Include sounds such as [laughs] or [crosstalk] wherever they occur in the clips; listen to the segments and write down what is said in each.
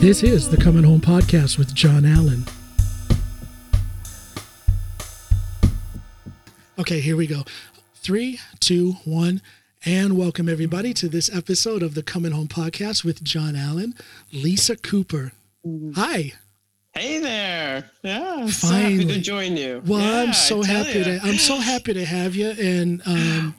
This is the Coming Home Podcast with John Alan. Okay, here we go. Three, two, one, and welcome everybody to this episode of the Coming Home Podcast with John Alan, Lisa Cooper. Hi. Hey there! Yeah, so happy to join you. Well, yeah, I'm so happy you. to I'm so happy to have you, and um,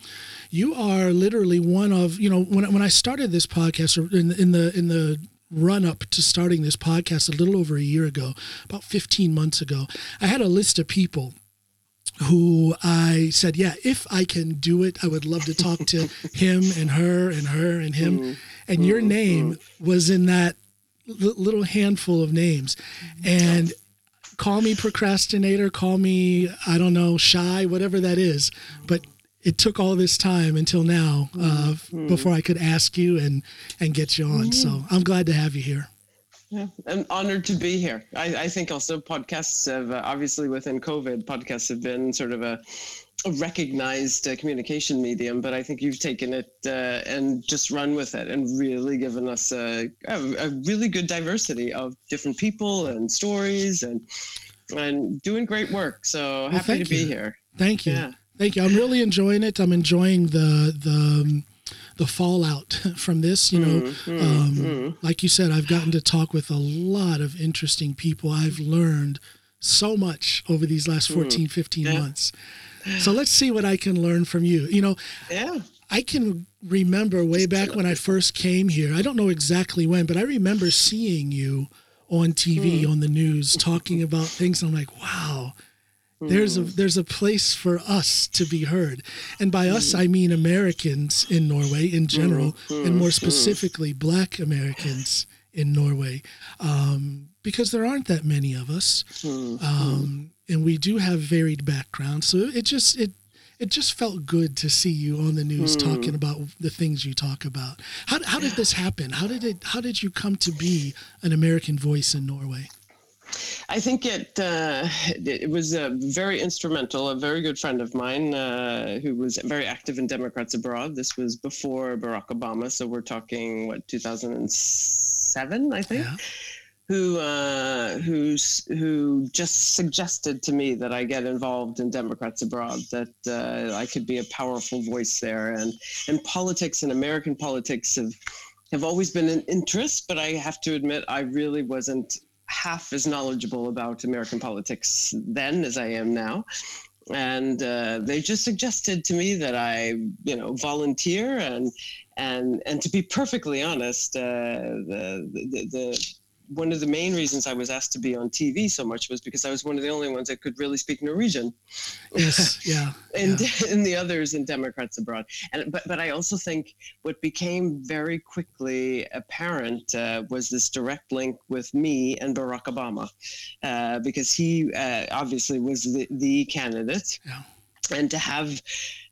you are literally one of you know when when I started this podcast or in in the in the run up to starting this podcast a little over a year ago, about 15 months ago, I had a list of people who I said, yeah, if I can do it, I would love to talk to [laughs] him and her and her and him. Mm-hmm. And your name was in that l- little handful of names. And call me procrastinator, call me, I don't know, shy, whatever that is. But it took all this time until now uh, before I could ask you and, and get you on. So I'm glad to have you here. Yeah, I'm honored to be here. I, I think also podcasts have uh, obviously within COVID, podcasts have been sort of a, a recognized uh, communication medium, but I think you've taken it uh, and just run with it and really given us a, a, a really good diversity of different people and stories and and doing great work. So Well, happy to be here. Thank you. Yeah. Thank you. I'm really enjoying it. I'm enjoying the the um, the fallout [laughs] from this. You know, Mm, um, like you said, I've gotten to talk with a lot of interesting people. I've learned so much over these last 14, 15 Mm. Yeah. months. So let's see what I can learn from you. You know, Yeah. I can remember way back when I first came here. I don't know exactly when, but I remember seeing you on TV Hmm. on the news talking about things. I'm like, wow, there's a mm. there's a place for us to be heard. And by us. I mean Americans in Norway in mm, general, and mm, more specifically black Americans in Norway. Um, because there aren't that many of us. Um, and we do have varied backgrounds. So it just it it just felt good to see you on the news talking about the things you talk about. How, how did this happen? How did it how did you come to be an American voice in Norway? I think it uh, it was uh, very instrumental. A very good friend of mine uh, who was very active in Democrats Abroad. This was before Barack Obama, so we're talking what 2007, I think. Yeah. Who uh, who's who just suggested to me that I get involved in Democrats Abroad, that uh, I could be a powerful voice there, and and politics and American politics have have always been an interest, but I have to admit I really wasn't half as knowledgeable about American politics then as I am now. And uh, they just suggested to me that I, you know, volunteer and and and to be perfectly honest, uh, the, the the one of the main reasons I was asked to be on TV so much was because I was one of the only ones that could really speak Norwegian Yes, yeah. and yeah. [laughs] and the others in Democrats abroad. And but but I also think what became very quickly apparent uh, was this direct link with me and Barack Obama, uh, because he uh, obviously was the, the candidate. Yeah. And to have,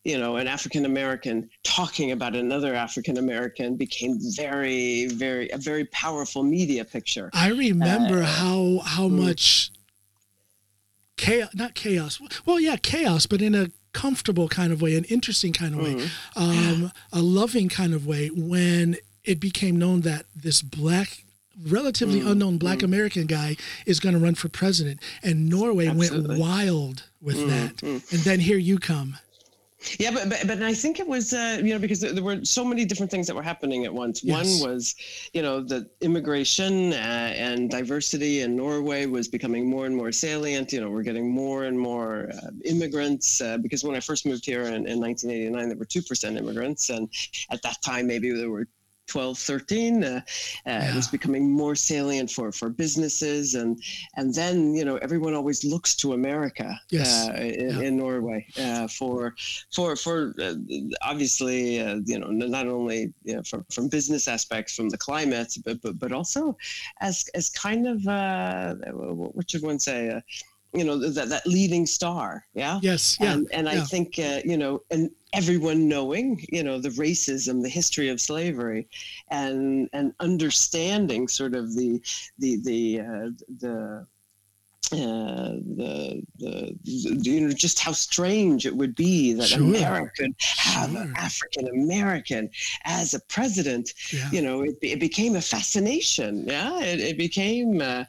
you know, an African American talking about another African American became very, very a very powerful media picture. I remember Uh, how how mm. much chaos not chaos. Well, yeah, chaos, but in a comfortable kind of way, an interesting kind of way, Mm-hmm. um, a loving kind of way when it became known that this black relatively Mm, unknown black American guy is going to run for president and Norway Absolutely. went wild with Mm, that. And then here you come. Yeah, but, but but I think it was uh, you know because there, there were so many different things that were happening at once. Yes. One was you know the immigration uh, and diversity in Norway was becoming more and more salient. You know we're getting more and more uh, immigrants uh, because when I first moved here in, in 1989 there were two percent immigrants and at that time maybe there were 12 13 uh, uh, it was becoming more salient for for businesses and and then you know everyone always looks to america Yes. uh, in, Yeah. in norway uh, for for for uh, obviously uh, you know not only you know, from from business aspects from the climate but but, but also as as kind of uh, what should one say uh, you know that that leading star yeah Yes, yeah. and, and I think uh, you know, and everyone knowing, you know, the racism, the history of slavery, and and understanding sort of the the the uh, the uh, the, the, the, you know just how strange it would be that Sure. America could have Sure. an African American as a president. Yeah. You know, it, it became a fascination. Yeah, it, it became. Uh,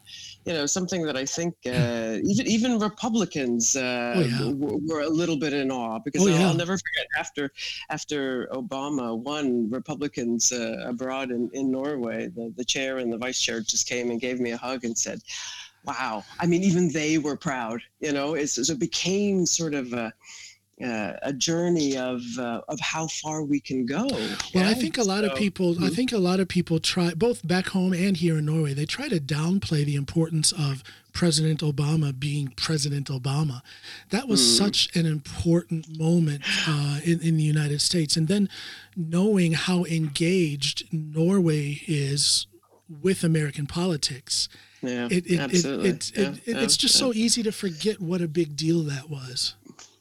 you know something that I think [laughs] uh, even even Republicans uh, Oh, yeah. w- were a little bit in awe because Oh, I'll, yeah. I'll never forget after after Obama won, Republicans uh, abroad in, in Norway, the, the chair and the vice chair just came and gave me a hug and said, "Wow!" I mean, even they were proud. You know, it's, so it became sort of a uh, a journey of uh, of how far we can go. Well, I think a lot of people, I Mhm. think a lot of people try, both back home and here in Norway, they try to downplay the importance of President Obama being President Obama. That was Mm. such an important moment uh, in, in the United States. And then knowing how engaged Norway is with American politics, Yeah, it, it, it, absolutely. it, Yeah, it, it, yeah, it's just yeah. so easy to forget what a big deal that was.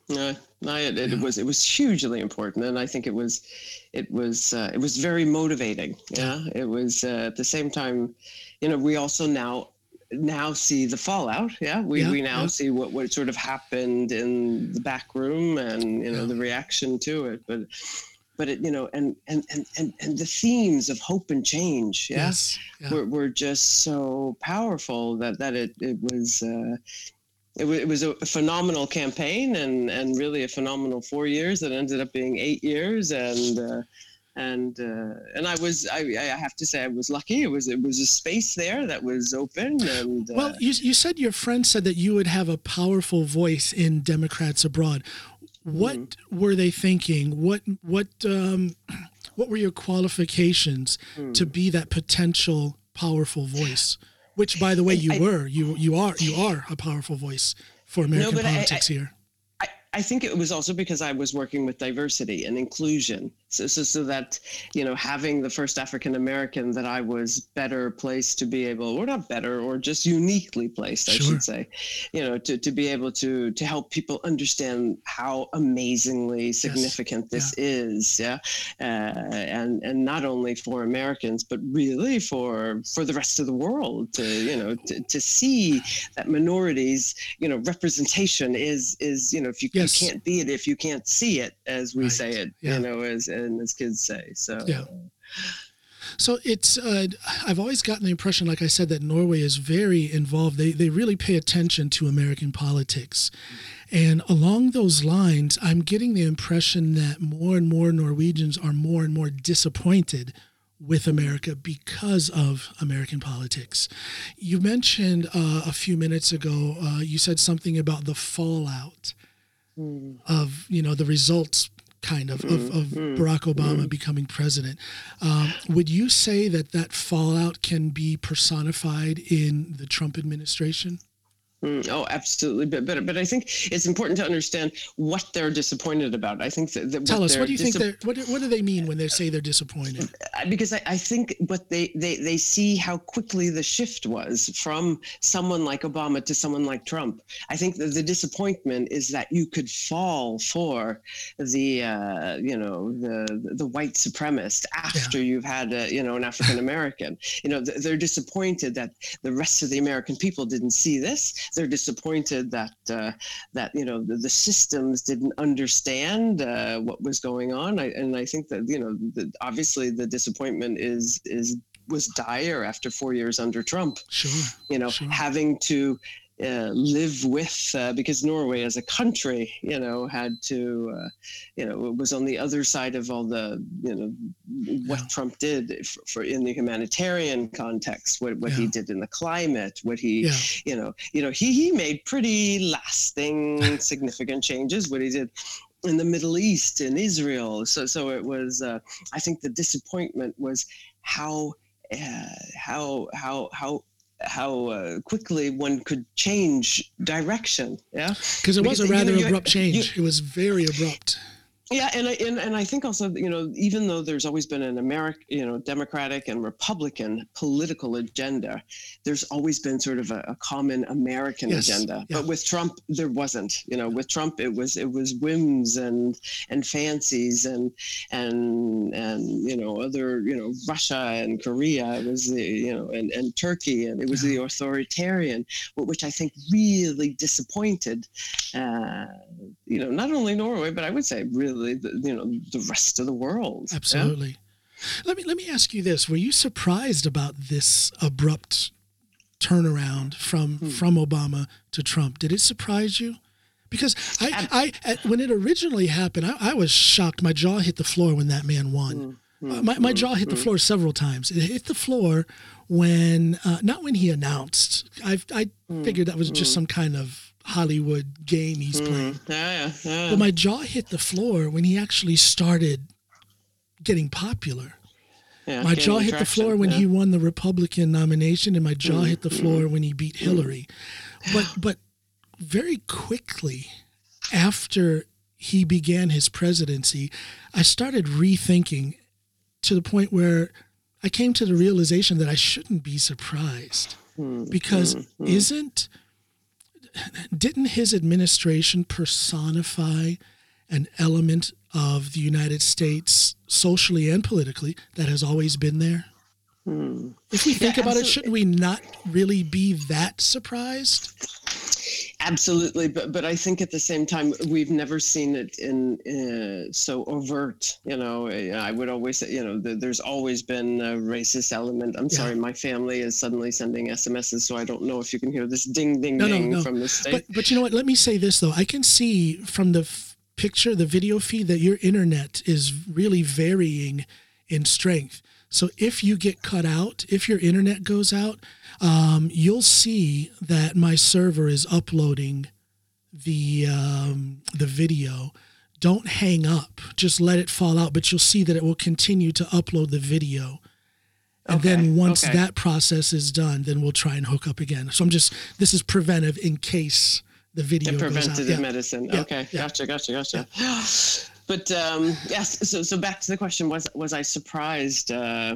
No, no, it, it was it was hugely important, and I think it was it was uh, it was very motivating. Yeah, it was uh, at the same time, you know, we also now now see the fallout. Yeah, we, Yeah, we now yeah. see what what sort of happened in the back room, and you know Yeah. the reaction to it, but. But it, you know, and and and and, and the themes of hope and change, yeah, Yes. Yeah. were, were just so powerful that that it it was uh, it, wa- it was a phenomenal campaign and and really a phenomenal four years that ended up being eight years and uh, and uh, and I was I, I have to say I was lucky it was it was a space there that was open and uh, Well, you, you said your friend said that you would have a powerful voice in Democrats abroad. What Mm-hmm. were they thinking? What what um, what were your qualifications Hmm. to be that potential powerful voice? Which, by the way, you I- were. You you are you are a powerful voice for American but I- I- politics here. I, I think it was also because I was working with diversity and inclusion. So, so, so that, you know, having the first African American that I was better placed to be able, or not better, or just uniquely placed, I Sure. should say, you know, to, to be able to, to help people understand how amazingly significant this is. Yeah. Uh, and, and not only for Americans, but really for, for the rest of the world to, you know, to, to see that minorities, you know, representation is, is, you know, if you, Yes. you can't be it, if you can't see it, as we Right. say it, Yeah. you know, as, and as kids say. So, Yeah. So it's uh, I've always gotten the impression, like I said, that Norway is very involved. They they really pay attention to American politics, and along those lines, I'm getting the impression that more and more Norwegians are more and more disappointed with America because of American politics. You mentioned uh, a few minutes ago. Uh, you said something about the fallout of you know the results kind of of, of mm-hmm. Mm-hmm. Barack Obama mm-hmm. becoming president. Um, would you say that that fallout can be personified in the Trump administration? Mm, oh, absolutely. But, but but I think it's important to understand what they're disappointed about. I think that, that Tell what us what do you think? They're, what do- what do they mean when they say they're disappointed? Because I, I think what they, they they see how quickly the shift was from someone like Obama to someone like Trump. I think that the disappointment is that you could fall for the uh, you know the the white supremacist after you've had a, you know an African American. you know they're disappointed that the rest of the American people didn't see this. They're disappointed that uh, that you know the, the systems didn't understand uh, what was going on. I, and I think that you know the, obviously the disappointment is is was dire after four years under Trump. Sure. You know, Sure. having to uh, live with uh, because Norway as a country, you know, had to, uh, you know, was on the other side of all the, you know, what Yeah. Trump did for, for in the humanitarian context, what, what he did in the climate, what he, Yeah. you know, you know, he he made pretty lasting, [laughs] significant changes. What he did in the Middle East, in Israel. So so it was. Uh, I think the disappointment was how uh, how how how how uh, quickly one could change direction. Yeah. Because it was Because, a you know, rather abrupt change. it was very abrupt. Yeah, and I and, and I think also you know even though there's always been an American you know Democratic and Republican political agenda, there's always been sort of a, a common American yes. agenda. Yeah. But with Trump, there wasn't. You know, with Trump, it was it was whims and and fancies and and and you know other you know Russia and Korea. It was the you know and and Turkey and it was yeah. the authoritarian, which I think really disappointed. Uh, you know, not only Norway, but I would say really, the, you know, the rest of the world. Absolutely. Yeah? Let me let me ask you this: Were you surprised about this abrupt turnaround from hmm. from Obama to Trump? Did it surprise you? Because I, I, when it originally happened, I, I, was shocked. My jaw hit the floor when that man won. Mm, uh, my, my jaw hit the floor several times. It hit the floor when, uh, not when he announced. I, I figured that was just some kind of Hollywood game he's mm, playing. Yeah, yeah. But my jaw hit the floor when he actually started getting popular. Yeah, my jaw hit the floor when yeah. he won the Republican nomination, and my jaw mm, hit the floor mm, when he beat Hillary. But but very quickly after he began his presidency, I started rethinking to the point where I came to the realization that I shouldn't be surprised mm, because mm, mm. isn't didn't his administration personify an element of the United States socially and politically that has always been there? Hmm. If we think yeah, about absolutely. it, shouldn't we not really be that surprised? Absolutely, but but I think at the same time we've never seen it in uh, so overt. You know, I would always say, you know, the, there's always been a racist element. I'm yeah. sorry, my family is suddenly sending SMSs, so I don't know if you can hear this ding ding no, ding no, no. from the state. But but you know what? Let me say this though. I can see from the f- picture, the video feed, that your internet is really varying in strength. So if you get cut out, if your internet goes out, um, you'll see that my server is uploading the um, the video. Don't hang up; just let it fall out. But you'll see that it will continue to upload the video. And okay, then once okay. that process is done, then we'll try and hook up again. So I'm just this is preventive in case the video the preventative yeah. medicine. Yeah. Okay, yeah. gotcha, gotcha, gotcha. [gasps] [sighs] [sighs] But um, yes, so so back to the question: was was I surprised? Uh,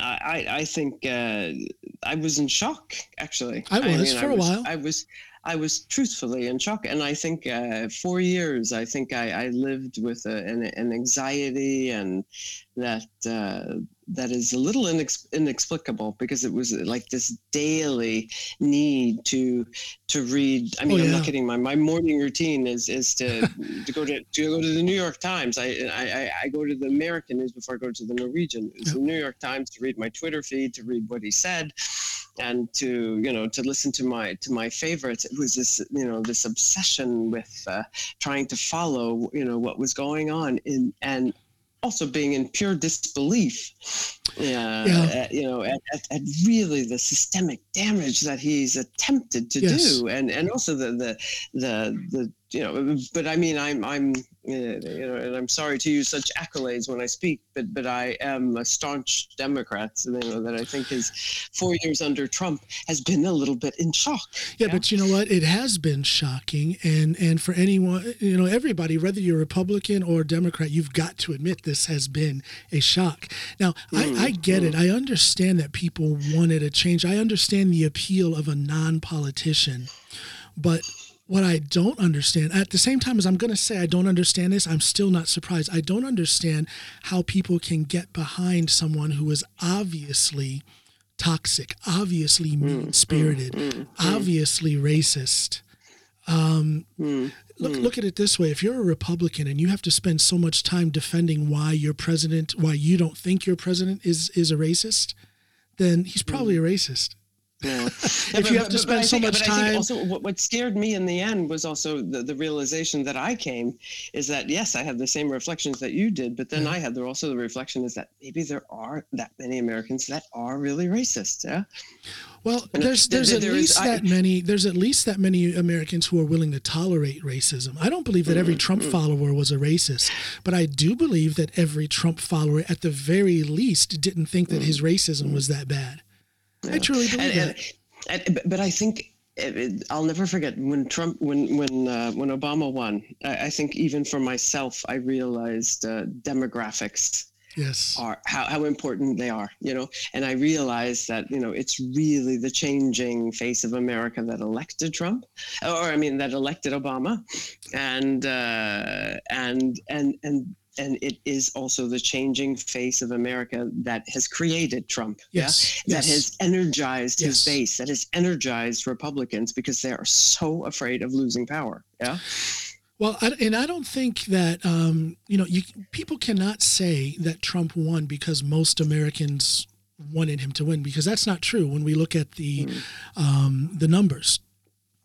I I think uh, I was in shock. Actually, I was I mean, for I was, a while. I was I was truthfully in shock, and I think uh, four years. I think I, I lived with a, an, an anxiety and that uh, that is a little inex- inexplicable because it was like this daily need to to read. I mean, oh, yeah. I'm not kidding. My, my morning routine is is to [laughs] to go to to go to the New York Times. I I, I go to the American news before I go to the Norwegian news. The New York Times to read my Twitter feed, to read what he said, and to you know to listen to my to my favorites. It was this you know this obsession with uh, trying to follow you know what was going on in and also being in pure disbelief, uh, yeah. At, you know, at, at, at, really the systemic damage that he's attempted to yes. do, and and also the the the the you know, but I mean, I'm I'm you know, and I'm sorry to use such accolades when I speak, but but I am a staunch Democrat, you know, that I think is four years under Trump has been a little bit in shock. Yeah, yeah, but you know what? It has been shocking, and and for anyone, you know, everybody, whether you're Republican or Democrat, you've got to admit this has been a shock. Now, mm, I, I get mm. it. I understand that people wanted a change. I understand the appeal of a non-politician, but what I don't understand at the same time as I'm going to say I don't understand this, I'm still not surprised. I don't understand how people can get behind someone who is obviously toxic, obviously mm, mean spirited, mm, mm, mm, obviously racist. Um, mm, look, mm. look at it this way: if you're a Republican and you have to spend so much time defending why your president, why you don't think your president is is a racist, then he's probably a racist. Yeah. [laughs] if you have to spend so much time. also, what, what scared me in the end was also the, the realization that I came is that yes, I have the same reflections that you did, but then I had there also the reflection is that maybe there are that many Americans that are really racist. Yeah. Well, there's there's there, at there least is, that I, many there's at least that many Americans who are willing to tolerate racism. I don't believe that every Trump mm-hmm. follower was a racist, but I do believe that every Trump follower, at the very least, didn't think that his mm-hmm. racism was that bad. I truly believe and, that. And, and, but I think it, it, I'll never forget when Trump, when when uh, when Obama won. I, I, think even for myself, I realized uh, demographics yes are how, how important they are you know and i realized that you know it's really the changing face of america that elected trump or i mean that elected obama and uh, and and and and it is also the changing face of America that has created Trump. Yes. Yeah? Yes. That has energized yes. his base, that has energized Republicans because they are so afraid of losing power. Yeah. Well, I, and I don't think that um, you know you people cannot say that Trump won because most Americans wanted him to win because that's not true when we look at the mm. um, the numbers.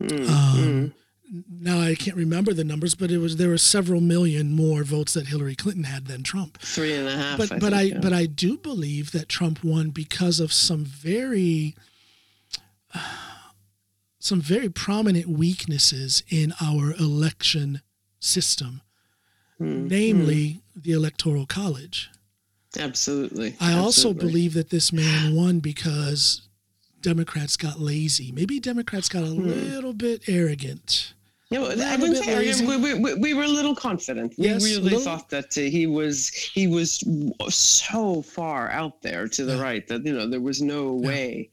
Mm. Um, now I can't remember the numbers, but it was there were several million more votes that Hillary Clinton had than Trump. Three and a half. But I but think, I yeah. but I do believe that Trump won because of some very uh, [sighs] some very prominent weaknesses in our election system, mm. namely mm. the Electoral College. Absolutely. I Absolutely. also believe that this man won because Democrats got lazy. Maybe Democrats got a mm. little bit arrogant. Yeah, well, I wouldn't say arrogant. We, we, we, were a little confident. Yes, we really little... thought that uh, he was he was so far out there to the yeah. right that you know there was no yeah. way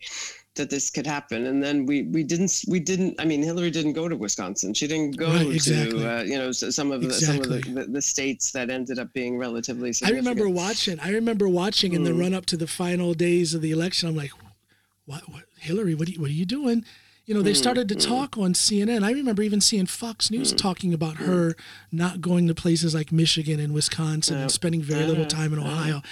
that this could happen. And then we we didn't we didn't. I mean, Hillary didn't go to Wisconsin. She didn't go right, exactly. to uh, you know some of the exactly. some of the, the, the, states that ended up being relatively. I remember watching. I remember watching in Mm. the run up to the final days of the election. I'm like, what, what Hillary? What are you, what are you doing? You know, they Mm, started to mm. talk on CNN. I remember even seeing Fox News mm. talking about her not going to places like Michigan and Wisconsin and spending very little uh-huh, time in uh-huh. Ohio.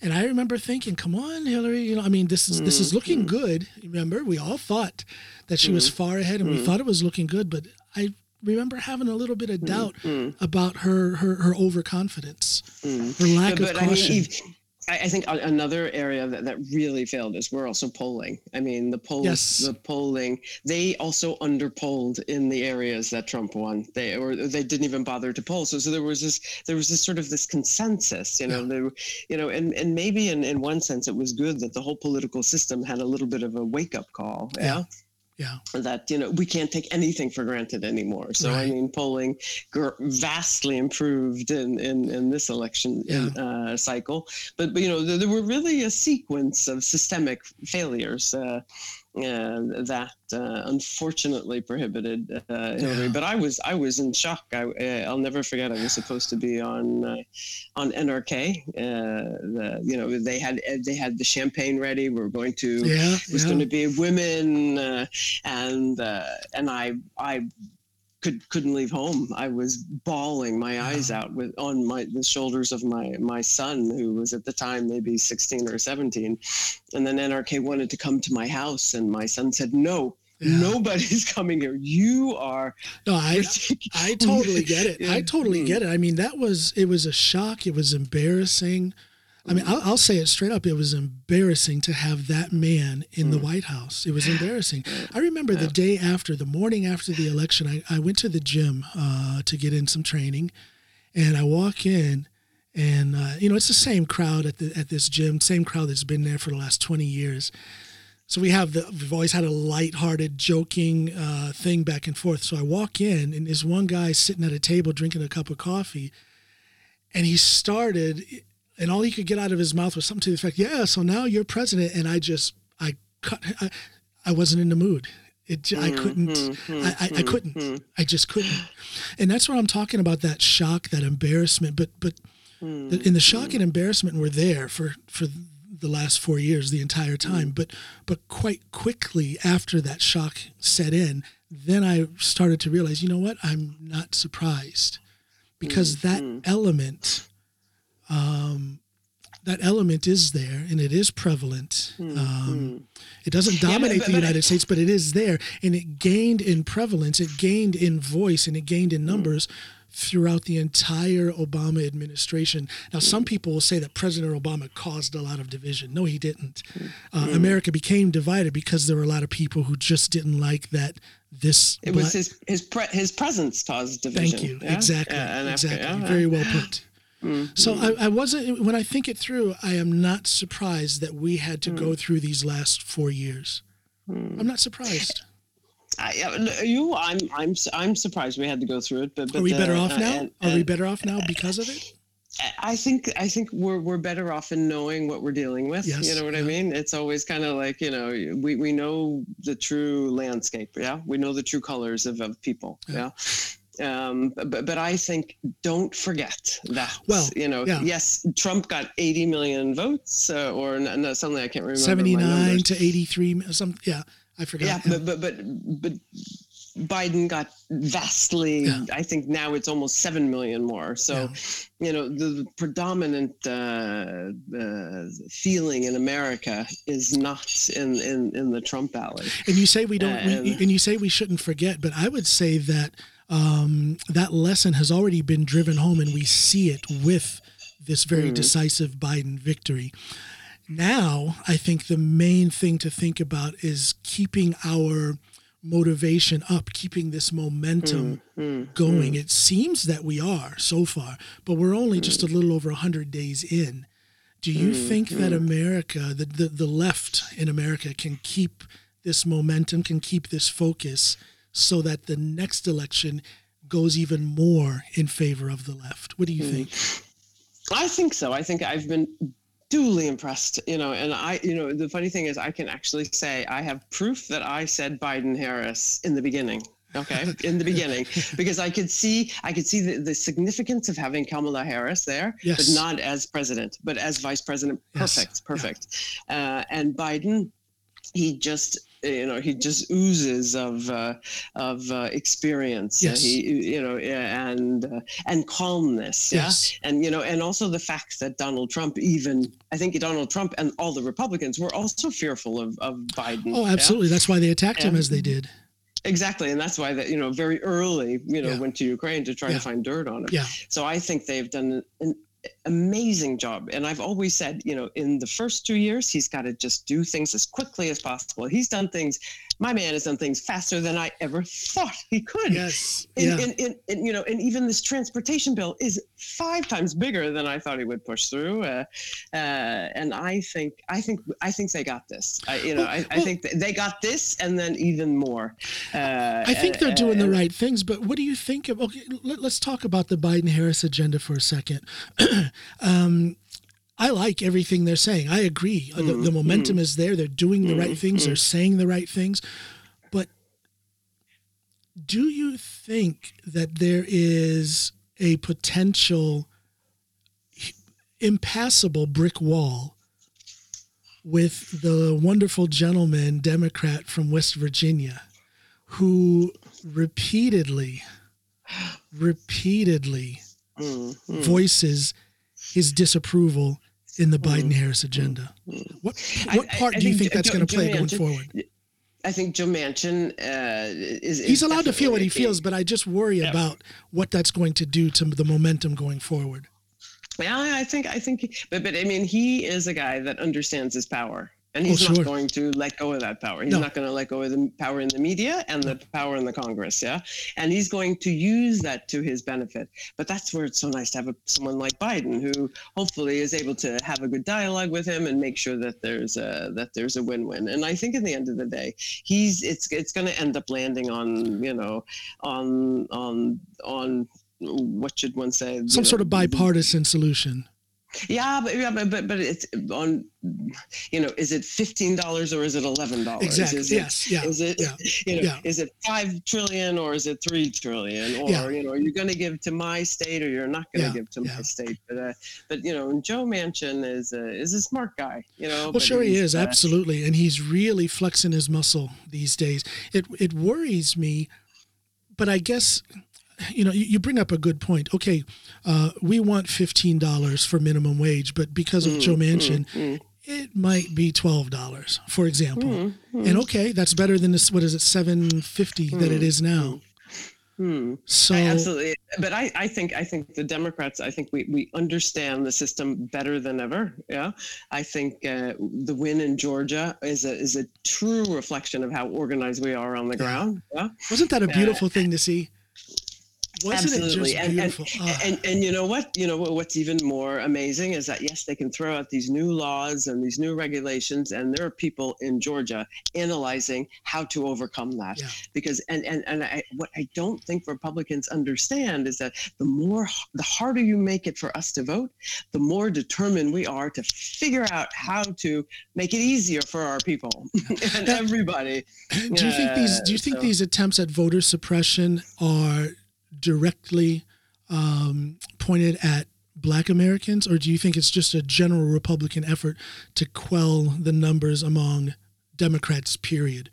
And I remember thinking, "Come on, Hillary! You know, I mean, this is this mm, is looking good." Remember, we all thought that she was far ahead, and we thought it was looking good. But I remember having a little bit of doubt about her her her overconfidence, her lack but, of but, caution. I mean, if- I I think another area that, that really failed is we're also polling. I mean, the polls, Yes. the polling, they also underpolled in the areas that Trump won. They or they didn't even bother to poll. So, so there was this, there was this sort of this consensus, you know, Yeah. there, you know, and, and maybe in, in one sense it was good that the whole political system had a little bit of a wake up call. Yeah. yeah, that you know we can't take anything for granted anymore. So I mean, polling gr- vastly improved in in, in this election Yeah. uh, cycle, but, but you know there, there were really a sequence of systemic failures. Uh, uh, that uh, unfortunately prohibited uh, Hillary, but I was I was in shock. I, uh, I'll never forget. I was supposed to be on uh, on NRK. Uh, the, you know they had they had the champagne ready. We were going to yeah, it was yeah. going to be women uh, and uh, and I I could couldn't leave home. I was bawling my eyes out with on my the shoulders of my my son who was at the time maybe 16 or 17 and then NRK wanted to come to my house and my son said no Yeah. nobody's [laughs] coming here you are No, I. I totally get it. I [laughs] totally Mm. get it. I mean, that was it was a shock. It was embarrassing. I mean, I'll, I'll say it straight up. It was embarrassing to have that man in the White House. It was embarrassing. I remember the day after, the morning after the election, I, I went to the gym uh, to get in some training, and I walk in, and uh, you know it's the same crowd at the at this gym, same crowd that's been there for the last twenty years. So we have the we've always had a lighthearted, joking uh, thing back and forth. So I walk in, and there's one guy sitting at a table drinking a cup of coffee, and he started, and all he could get out of his mouth was something to the effect, "Yeah, so now you're president," and I just I cut, I, I wasn't in the mood. It I mm-hmm, couldn't, I, I, I mm-hmm, couldn't, mm-hmm. I just couldn't, and that's what I'm talking about. That shock, that embarrassment, but but, the, mm, and the shock mm. and embarrassment were there for for the last four years, the entire mm. time. But but quite quickly after that shock set in, then I started to realize, you know what? I'm not surprised. Because that element, um, that element is there and it is prevalent. Um, it doesn't but- dominate but- the but- United States, but it is there, and it gained in prevalence, it gained in voice, and it gained in numbers. Throughout the entire Obama administration. Now, some people will say that President Obama caused a lot of division. No, he didn't. Uh, America became divided because there were a lot of people who just didn't like that this. it was black- his his pre- his presence caused division Thank you. yeah? Exactly. Yeah, exactly. yeah, Very well put. Mm, So I, I wasn't. When I think it through, I am not surprised that we had to Mm. go through these last four years. I'm not surprised. I, you, I'm, I'm, I'm surprised we had to go through it. But, but are we better uh, off now? and- are we better off now because of it? I think I think we're we're better off in knowing what we're dealing with. Yes, you know what I mean? It's always kind of like you know we, we know the true landscape. Yeah, we know the true colors of, of people. Yeah. Yeah. Um, but but I think don't forget that. Well, you know, yeah. yes, Trump got 80 million votes, uh, or no, no, something I can't remember. 79 to 83 some yeah i forgot Yeah, but but but but Biden got vastly. Yeah. I think now it's almost seven million more. So, Yeah. you know, the, predominant uh, uh, feeling in America is not in in in the Trump alley. and you say we don't we, And- and you say we shouldn't forget but i would say that um, that lesson has already been driven home and we see it with this very Mhm. decisive biden victory now i think the main thing to think about is keeping our motivation up keeping this momentum Mm, going. It seems that we are so far, but we're only just a little over 100 days in. Do you think that America, the, the, the left in America, can keep this momentum, can keep this focus so that the next election goes even more in favor of the left? What do you think? I think so. I think I've been duly impressed, you know, and I, you know, the funny thing is I can actually say I have proof that I said Biden Harris in the beginning. Okay, [laughs] in the beginning, because I could see, I could see the, the significance of having Kamala Harris there, Yes. but not as president, but as vice president. Yes. Perfect, perfect. Uh, and Biden, he just, you know, he just oozes of uh, of uh, experience. Uh, Yes. he, you know, and uh, and calmness. Yeah Yes. and you know and also the fact that donald trump even i think donald trump and all the republicans were also fearful of, of biden Oh, yeah? absolutely. That's why they attacked him as they did. exactly and that's why that you know very early you know Yeah. went to ukraine to try Yeah. to find dirt on him Yeah. so i think they've done an amazing job. And i've always said you know in the first two years he's got to just do things as quickly as possible. He's done things my man has done things faster than i ever thought he could Yes. and, Yeah. and, and, and, you know, and even this transportation bill is five times bigger than I thought he would push through. Uh, uh, and I think, I think, I think they got this. I, you know, I, I Well- think they got this, and then even more. Uh, I think they're doing the uh, right things, but what do you think of? Okay, let, us talk about the Biden Harris agenda for a second. [clears throat] um, I like everything they're saying. I agree. Uh, The, the momentum is there. They're doing the right things. They're saying the right things. But do you think that there is a potential impassable brick wall with the wonderful gentleman, Democrat from West Virginia, who repeatedly, repeatedly mm, mm. voices his disapproval in the Biden Harris agenda. What what I- part I do you think think that's going to play Joe going forward? I think Joe Manchin uh, is. is He's allowed to feel what he feels, but I just worry Yeah. about what that's going to do to the momentum going forward. Yeah, I think I think, but but I mean, he is a guy that understands his power, and Oh, he's sure. not going to let go of that power. He's No. not going to let go of the power in the media and the power in the Congress. Yeah, and he's going to use that to his benefit. But that's where it's so nice to have a, someone like Biden, who hopefully is able to have a good dialogue with him and make sure that there's a that there's a win-win. And I think in the end of the day, he's it's it's going to end up landing on you know on on on what should one say Some sort of bipartisan solution. Yeah, but yeah, but but, but it's on. You know, is it fifteen dollars or is it eleven dollars? Exactly. Is it, Yes. Yeah. Is it Yeah. [laughs] you know Yeah. is it five trillion or is it three trillion or Yeah. you know are you going to give to my state or you're not going to Yeah, give to my state? But uh, but you know Joe Manchin is a, is a smart guy. You know. Well, sure he is, uh, absolutely, and he's really flexing his muscle these days. It it worries me, but I guess you know you, you bring up a good point. Okay, uh, we want fifteen dollars for minimum wage, but because of Joe Manchin, mm, it might be twelve dollars, for example. mm, And okay, that's better than this. What is it, seven fifty that it is now? hmm. So I absolutely but I, I think i think the democrats i think we, we understand the system better than ever yeah i think uh, the win in georgia is a is a true reflection of how organized we are on the ground yeah wasn't that a beautiful thing to see? Wasn't Absolutely. and, beautiful? and, Ah. and and you know what? You know what's even more amazing is that yes, they can throw out these new laws and these new regulations, and there are people in Georgia analyzing how to overcome that. Yeah. Because and and and I, what I don't think Republicans understand is that the more the harder you make it for us to vote, the more determined we are to figure out how to make it easier for our people [laughs] and [laughs] everybody. do you think these do you think so- these attempts at voter suppression are directly um, pointed at black Americans or do you think it's just a general Republican effort to quell the numbers among Democrats period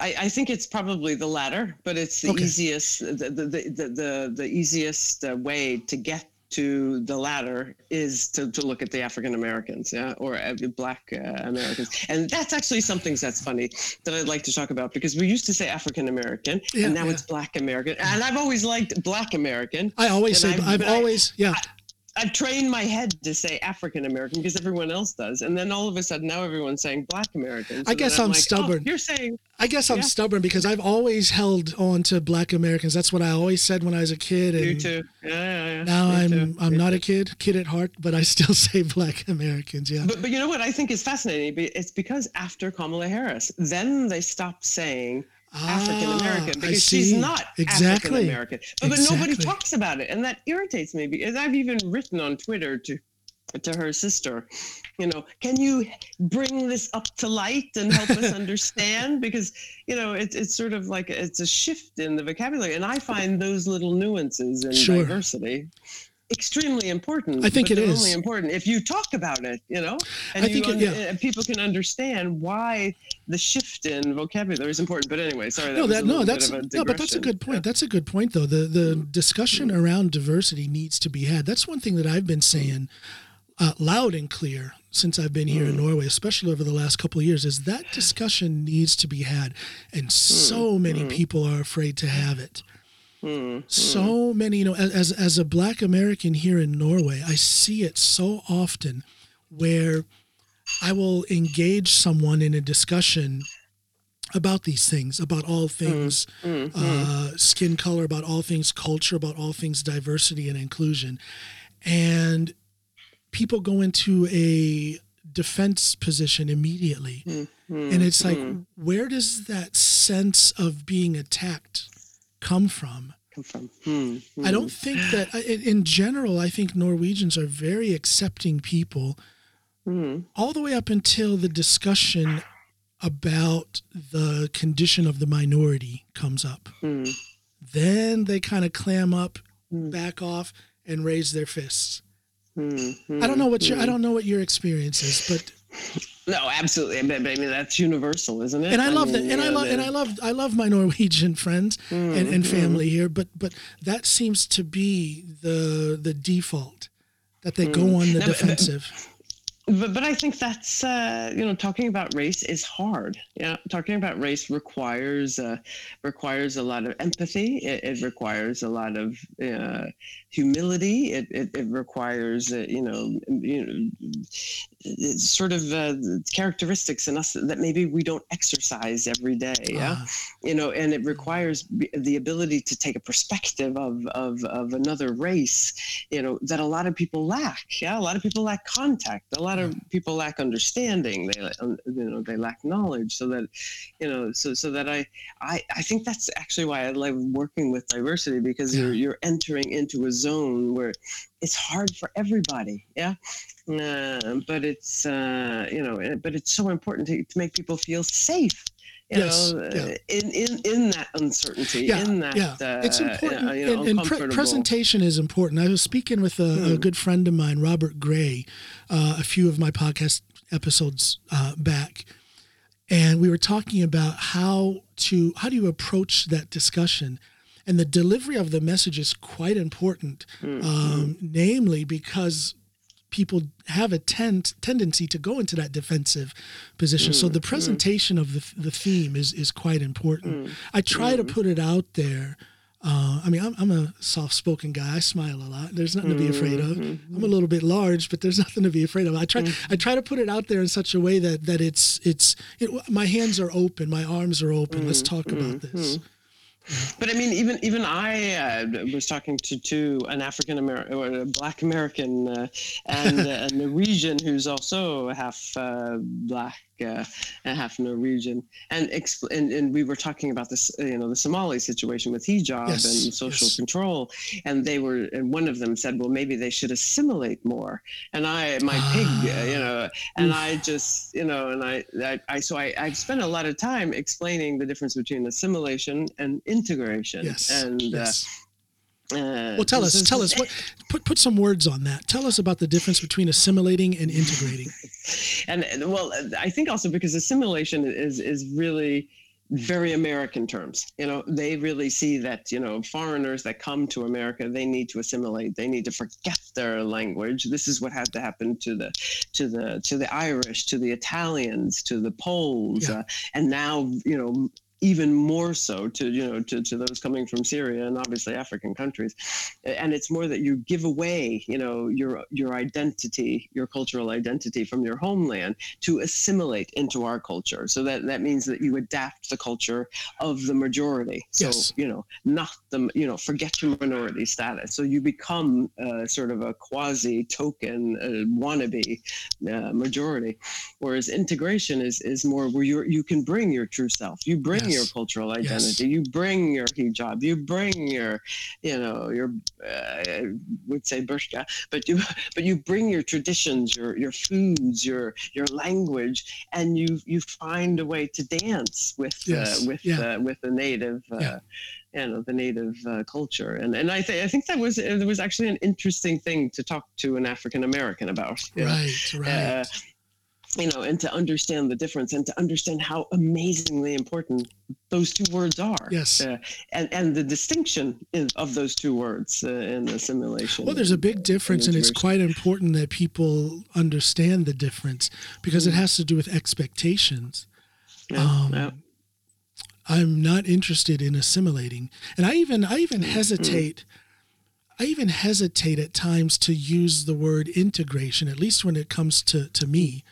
I, I think it's probably the latter, but it's the Okay. easiest the the, the, the, the easiest uh, way to get to the latter is to, to look at the African Americans, yeah, or uh, Black uh, Americans, and that's actually something that's funny that I'd like to talk about because we used to say African American, Yeah, and now yeah. it's Black American, and I've always liked Black American. I always say I've- I've I- always yeah I've trained my head to say African American because everyone else does, and then all of a sudden now everyone's saying Black American. I guess I'm like, oh, stubborn. you're saying I guess I'm Yeah. stubborn because I've always held on to black Americans. That's what I always said when I was a kid. you too. Yeah, yeah, yeah. now Me I'm too. I'm Me not too. a kid, kid at heart, but I still [laughs] say black Americans. Yeah. But, but you know what I think is fascinating? It's because after Kamala Harris, then they stopped saying African American Ah, because she's not Exactly. African American. But, but nobody talks about it, and that irritates me. Because I've even written on Twitter to to her sister, you know, can you bring this up to light and help us [laughs] understand? Because you know, it's it's sort of like it's a shift in the vocabulary, and I find those little nuances and Sure. diversity extremely important. I think it only important if you talk about it, you know, and I think it- un- yeah. and people can understand why the shift in vocabulary is important. But anyway, sorry. That no, that no, that's bit of a no, but that's a good point. That's a good point, though. The the mm-hmm. discussion mm-hmm. around diversity needs to be had. That's one thing that I've been mm-hmm. saying uh, loud and clear since I've been here in Norway, especially over the last couple of years. Is that discussion needs to be had, and so many people are afraid to have it. Mm, So many, you know, as as a Black American here in Norway, I see it so often where I will engage someone in a discussion about these things, about all things mm, uh, skin color, about all things culture, about all things diversity and inclusion, and people go into a defense position immediately, mm, and it's like, where does that sense of being attacked come from? come from. Hmm, I don't think that, in in general, I think Norwegians are very accepting people hmm, all the way up until the discussion about the condition of the minority comes up. hmm, Then they kind of clam up, Hmm. back off, and raise their fists. hmm, I don't know what your I don't know what your experience is, but No, absolutely. I mean, I mean, that's universal, isn't it? and I love that, and I love and I love I love my Norwegian friends and, and family here, but but that seems to be the the default that they go on the No, but- but- defensive. but, but I think that's uh, you know talking about race is hard. Yeah, talking about race requires uh, requires a lot of empathy. It, it requires a lot of uh, humility. It, it, it requires uh, you know you know sort of uh, characteristics in us that maybe we don't exercise every day. Yeah, Ah, you know, and it requires the ability to take a perspective of, of, of another race, you know, that a lot of people lack. Yeah, a lot of people lack contact. A lot of people lack understanding. They, um, you know, they lack knowledge. So that, you know, so so that I, I, I think that's actually why I love working with diversity because you're you're entering into a zone where it's hard for everybody. Yeah. Uh, but it's uh, you know, uh, but it's so important to, to make people feel safe. You Yes, know, yeah. uh, in, in in that uncertainty, yeah, in that yeah. uh, it's important, you know, and, and pre- presentation is important. I was speaking with a, a Hmm. good friend of mine, Robert Gray, uh, a few of my podcast episodes uh, back, and we were talking about how to how do you approach that discussion, and the delivery of the message is quite important, Hmm, um, namely because people have a tend, tendency to go into that defensive position. So mm, the mm. presentation of the, the theme is is quite important. Mm, I try to put it out there. Uh, I mean, I'm, I'm a soft-spoken guy. I smile a lot. There's nothing to be afraid of. I'm a little bit large, but there's [laughs] nothing to be afraid of. I try. I try to put it out there in such a way that that it's it's. It, my hands are open. My arms are open. Let's talk about this. But I mean, even even I uh, was talking to to an African American or a Black American uh, and [laughs] a Norwegian who's also half uh, black uh, and half Norwegian, and, expl- and and we were talking about this, you know, the Somali situation with hijab Yes, and social yes. control, and they were, and one of them said, well, maybe they should assimilate more, and I, my pig, uh, you know, and Oof. I just, you know, and I, I, I so I, I've spent a lot of time explaining the difference between assimilation and integration, Yes. and yes. uh, uh, well, tell us. is- Tell us. What, put put some words on that. Tell us about the difference between assimilating and integrating. [laughs] and and, well i think also because assimilation is is really very american terms you know they really see that you know foreigners that come to america they need to assimilate they need to forget their language this is what had to happen to the to the to the irish to the italians to the poles Yeah. uh, and now you know even more so to you know to, to those coming from syria and obviously african countries. And it's more that you give away you know your your identity your cultural identity from your homeland to assimilate into our culture. So that that means that you adapt the culture of the majority. So Yes. you know not the you know forget your minority status. So you become uh, sort of a quasi token uh, wannabe uh, majority. Whereas integration is is more where you you can bring your true self. You bring your Yes. cultural Yes. identity you bring your hijab you bring your you know your uh, I would say burqa but you but you bring your traditions your your foods your your language and you you find a way to dance with Yes, uh, with yeah. uh, with the native uh, Yeah. you know the native uh, culture and and I think I think that was it was actually an interesting thing to talk to an African American about you know? Right. Right. Uh, you know, and to understand the difference and to understand how amazingly important those two words are. Yes. Uh, and, and the distinction in, of those two words uh, in assimilation. Well, there's a big difference, and it's quite important that people understand the difference because it has to do with expectations. Yeah, um, yeah. I'm not interested in assimilating, and I even I even hesitate. I even hesitate at times to use the word integration, at least when it comes to to me.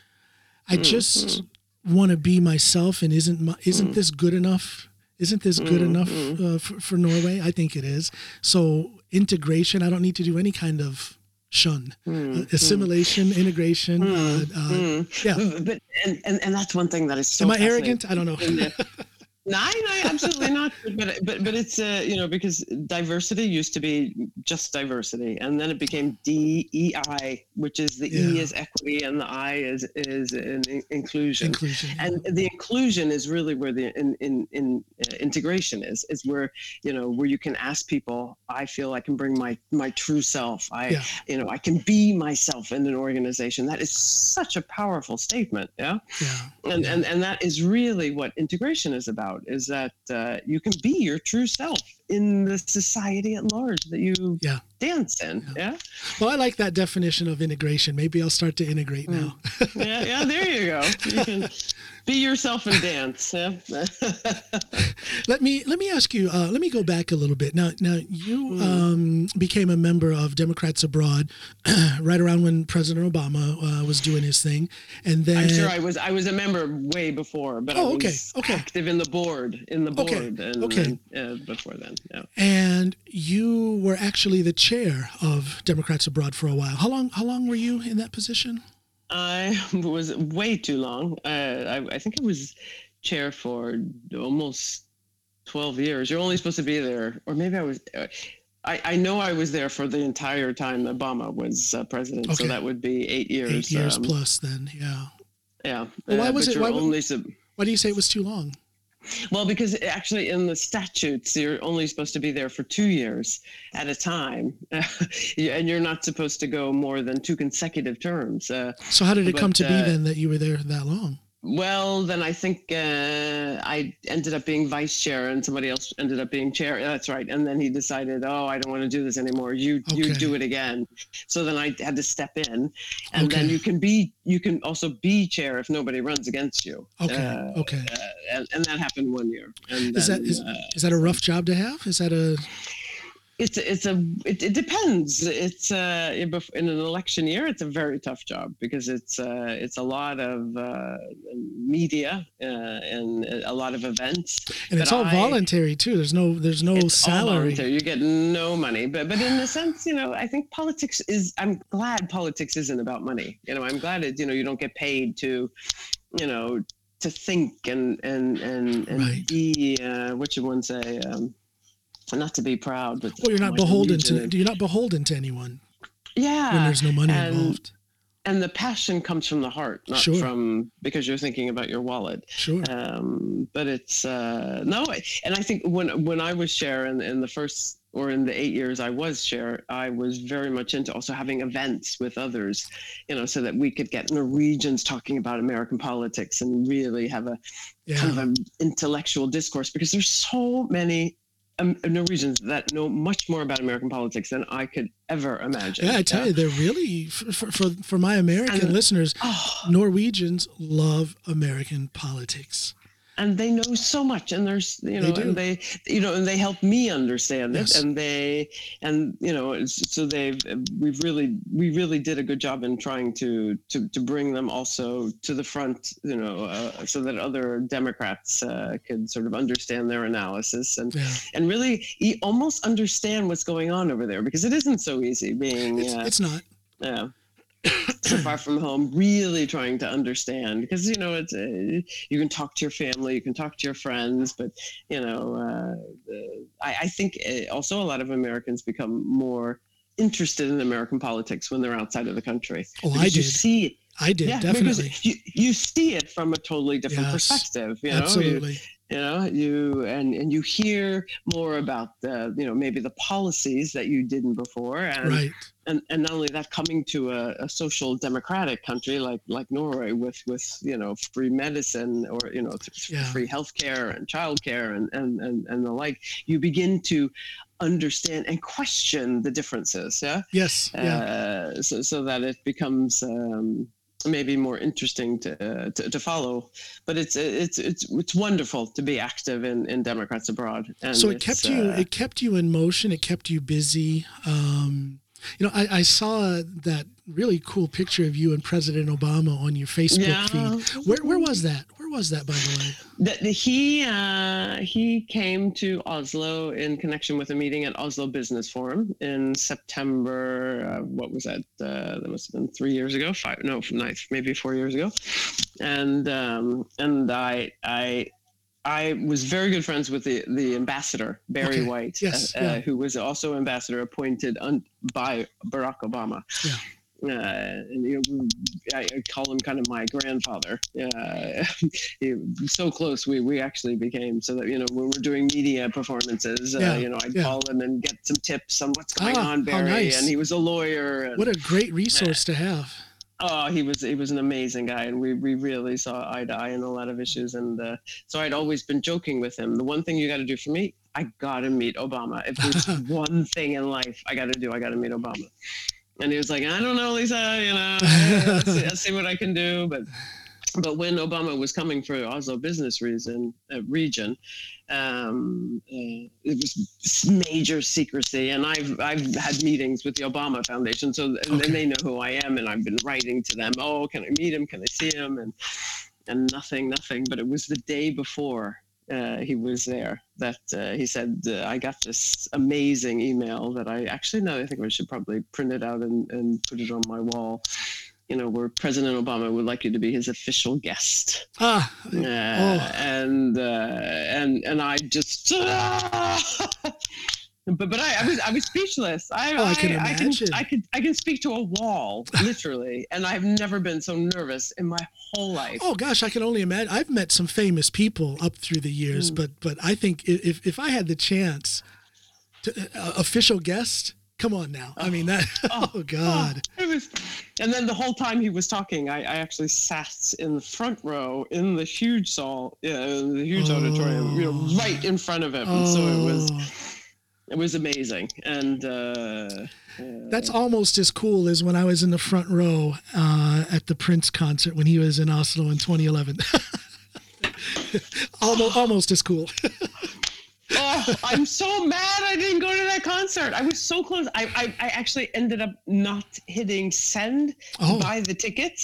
I just want to be myself, and isn't my, isn't this good enough? Isn't this good enough uh, for, for Norway? I think it is. So integration, I don't need to do any kind of shun, Uh, assimilation, integration. Uh, uh, yeah. But and, and and that's one thing that is so. Am I arrogant? I don't know. [laughs] No, no, absolutely not. [laughs] But but but it's uh, you know because diversity used to be just diversity, and then it became D E I, which is the E is equity and the I is is in, in- inclusion. Inclusion. And the inclusion is really where the in, in, in uh, integration is. Is where you know where you can ask people. I feel I can bring my my true self. I Yeah. you know I can be myself in an organization. That is such a powerful statement. Yeah yeah. and, Yeah. and and that is really what integration is about is that uh, you can be your true self in the society at large that you Yeah. dance in yeah Well, I like that definition of integration. Maybe I'll start to integrate now. yeah yeah, there you go you can [laughs] be yourself and dance yeah [laughs] let me let me ask you. Uh, let me go back a little bit. Now, now you Hmm. um, became a member of Democrats Abroad [clears throat] right around when President Obama uh, was doing his thing, and then I'm sure I was I was a member way before but I Oh, was okay, okay. active in the board in the board Okay, and, okay. and, uh, before then yeah and you were actually the chair of Democrats Abroad for a while. How long? How long were you in that position? I [laughs] was way too long. Uh, I, I think I was chair for almost 12 years. You're only supposed to be there, or maybe I was. Uh, I, I know I was there for the entire time Obama was uh, president, Okay. so that would be eight years. Eight years um, plus. Then, yeah. Yeah. Well, why Uh, was it- why would- sub- Why do you say it was too long? Well, because actually in the statutes, you're only supposed to be there for two years at a time, [laughs] and you're not supposed to go more than two consecutive terms. Uh, So how did it come But, to be uh, then that you were there that long? Well, then I think uh, I ended up being vice chair, and somebody else ended up being chair. That's right. And then he decided, oh, I don't want to do this anymore. You you do it again. So then I had to step in, and then you can be you can also be chair if nobody runs against you. Okay. Uh, okay. uh, and, and that happened one year. And Is that then, is, uh, is that a rough job to have? Is that a it's it's a it, it depends. It's uh, in an election year, it's a very tough job because it's uh, it's a lot of uh, media uh, and a lot of events. And it's all I, voluntary too. There's no there's no salary. You get no money, but but in a sense, you know, I think politics is. I'm glad politics isn't about money. You know, I'm glad it. You know, you don't get paid to, you know, to think and and and and right. be uh, what should one say. Um, not to be proud, but well, you're not beholden to. You're not beholden to anyone. Yeah, when there's no money and, involved. And the passion comes from the heart, not sure. from because you're thinking about your wallet. Sure. Um, but it's uh, no, and I think when when I was sharing in the first or in the eight years I was chair, I was very much into also having events with others, you know, so that we could get Norwegians talking about American politics and really have a yeah. kind of an intellectual discourse because there's so many um, Norwegians that know much more about American politics than I could ever imagine. Yeah, I tell yeah. you, they're really for, for for my American and, listeners. Oh, Norwegians love American politics and they know so much and there's you know they and they you know and they help me understand yes. it and they and you know so they've we've really we really did a good job in trying to to to bring them also to the front you know uh, so that other democrats uh, could sort of understand their analysis and yeah. and really almost understand what's going on over there because it isn't so easy being it's, uh, it's not yeah [coughs] so far from home really trying to understand because you know it's uh, you can talk to your family you can talk to your friends but you know uh, I, I, think uh, also a lot of americans become more interested in american politics when they're outside of the country oh i did see I did yeah, definitely. You, you see it from a totally different yes, perspective. You know, absolutely. You, you know you and and you hear more about the you know maybe the policies that you didn't before and right. And, and not only that coming to a, a, social democratic country like like norway with with you know free medicine or you know yeah. free healthcare and childcare and, and and and the like you begin to understand and question the differences yeah yes yeah. Uh, so so that it becomes um maybe more interesting to, uh, to, to follow. But it's it's it's it's wonderful to be active in, in Democrats abroad. And so it kept you uh, it kept you in motion. It kept you busy. Um, you know, I, I saw that really cool picture of you and President Obama on your Facebook yeah. feed. Where where was that? Where was that, by the way? That he uh, he came to Oslo in connection with a meeting at Oslo Business Forum in September. Uh, what was that? Uh, that must have been three years ago. Five? No, ninth, maybe four years ago. And um, and I I I was very good friends with the, the ambassador, Barry okay. White, yes, uh, yeah. who was also ambassador appointed un- by Barack Obama. Yeah uh, and you know, I, I, call him kind of my grandfather. Uh, [laughs] so close, we we actually became so that you know when we're doing media performances, uh, yeah, you know, I'd yeah. call him and get some tips on what's going ah, on, Barry. Nice. And he was a lawyer. And, what a great resource to have. Oh, he was he was an amazing guy, and we, we really saw eye to eye in a lot of issues. And uh, so I'd always been joking with him. The one thing you got to do for me, I got to meet Obama. If there's [laughs] one thing in life I got to do, I got to meet Obama and he was like, I don't know, Lisa, you know, [laughs] see, I'll see what I can do. But but when Obama was coming for Oslo business reason uh, region, um, uh, it was major secrecy, and I've I've had meetings with the Obama Foundation, so and, okay. and they know who I am, and I've been writing to them. Oh, can I meet him? Can I see him? And and nothing, nothing. But it was the day before uh, he was there that uh, he said uh, I got this amazing email that I actually no I think I should probably print it out and, and put it on my wall you know where President Obama would like you to be his official guest ah uh, oh. and uh, and and I just [laughs] but but I, I, was I was speechless. I, oh, I, can I, imagine. I can I can I can speak to a wall literally, and I've never been so nervous in my whole life. Oh gosh, I can only imagine. I've met some famous people up through the years, mm. but but I think if if I had the chance, to uh, official guest. Come on now. Oh, I mean that. [laughs] Oh, oh God. Oh, it was, and then the whole time he was talking, I, I actually sat in the front row in the huge saw, yeah, the huge auditorium, you know, right in front of him. So it was oh it was amazing and uh, that's almost as cool as when i was in the front row uh, at the prince concert when he was in oslo in 2011 [laughs] almost, [gasps] almost as cool [laughs] oh [laughs] I'm so mad I didn't go to that concert. I was so close. I, I, I actually ended up not hitting send Oh. to buy the ticket.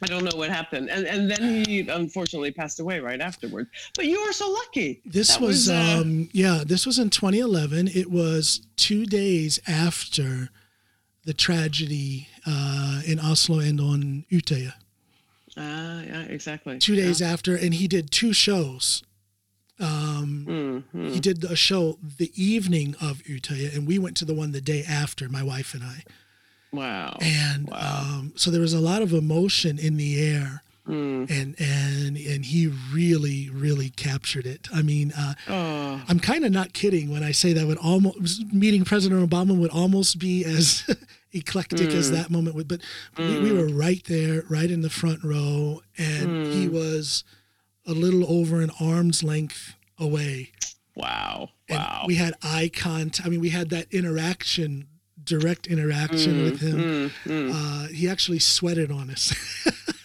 I don't know what happened. And and then he unfortunately passed away right afterwards. But you were so lucky. This That was, uh, um, yeah, this was in 2011. It was two days after the tragedy uh, in Oslo and on Utøya. Ah, yeah, exactly. Two days after, and he did two shows. Um, Mm, He did a show the evening of Utøya, and we went to the one the day after, my wife and I. Wow. And um, so there was a lot of emotion in the air. Mm. And and and he really really captured it. I mean, uh, Oh, I'm kind of not kidding when I say that would almost meeting President Obama would almost be as [laughs] eclectic as that moment would. But we, we were right there, right in the front row, and he was a little over an arm's length away. wow. And Wow. we had eye contact. I mean, we had that interaction, direct interaction with him. Mm, Uh, he actually sweated on us.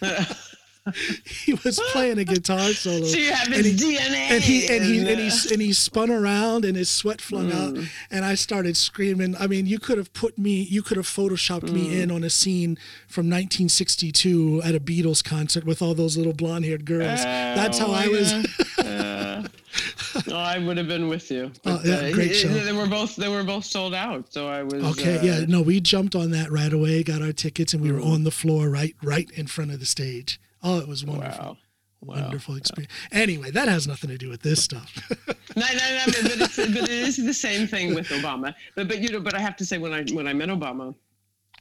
[laughs] [laughs] [laughs] he was playing a guitar solo. so you have and his he- DNA. and he and he and uh, he and he spun around and his sweat flung out and I started screaming. I mean, you could have put me, you could have photoshopped me in on a scene from 1962 at a Beatles concert with all those little blonde-haired girls. That's how Oh, I was. yeah. [laughs] I would have been with you. Oh, But, yeah, great he- show. They were both they were both sold out, so I was Okay, uh, yeah, no, we jumped on that right away, got our tickets, and we were on the floor right, right in front of the stage. Oh, it was wonderful, Wow. Wow. wonderful experience. Anyway, that has nothing to do with this stuff. [laughs] No, no, no, but, it's, but it is the same thing with Obama. But but you know, but I have to say when I when I met Obama,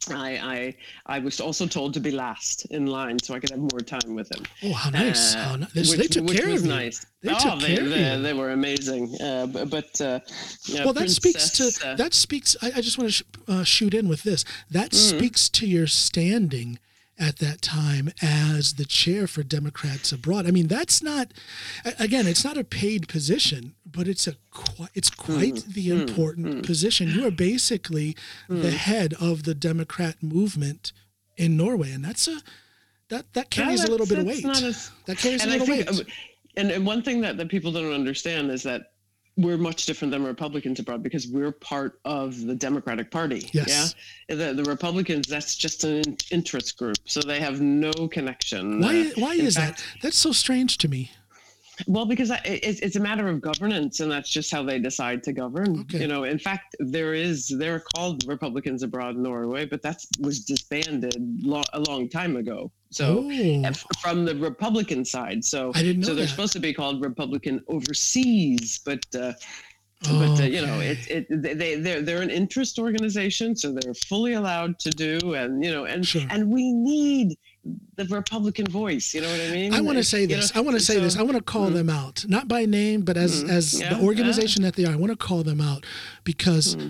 I I I was also told to be last in line so I could have more time with him. oh, how nice! Uh, how ni- they, which, they took which care was of you. nice. They oh, took they, care of they, they were amazing. Uh, but uh, yeah, well, that speaks to uh, that speaks. I, I just want to sh- uh, shoot in with this. That Mm-hmm. speaks to your standing at that time as the chair for Democrats abroad. I mean, that's not again, it's not a paid position, but it's a it's quite Mm-hmm. the important position. You are basically the Mm. head of the Democrat movement in Norway, and that's a that that carries a little bit of weight. as- that carries a little think, weight. uh, and, and one thing that, that people don't understand is that we're much different than Republicans abroad because we're part of the Democratic Party. Yes. Yeah. The, the Republicans, that's just an interest group. So they have no connection. Why why in is fact, that? That's so strange to me. Well, because I, it's, it's a matter of governance, and that's just how they decide to govern. Okay. You know, in fact, there is they're called Republicans abroad in Norway, but that was disbanded lo- a long time ago. So Oh. f- from the Republican side, so I didn't know so they're that. supposed to be called Republican overseas, but uh, but uh, you know, it, it they- they they're they're an interest organization, so they're fully allowed to do, and you know, and Sure. and we need the Republican voice. You know what I mean? I want to You say know, this. I want to say this. I want to call mm-hmm. them out, not by name, but as mm-hmm. as Yeah, the organization that they are. I want to call them out because Hmm.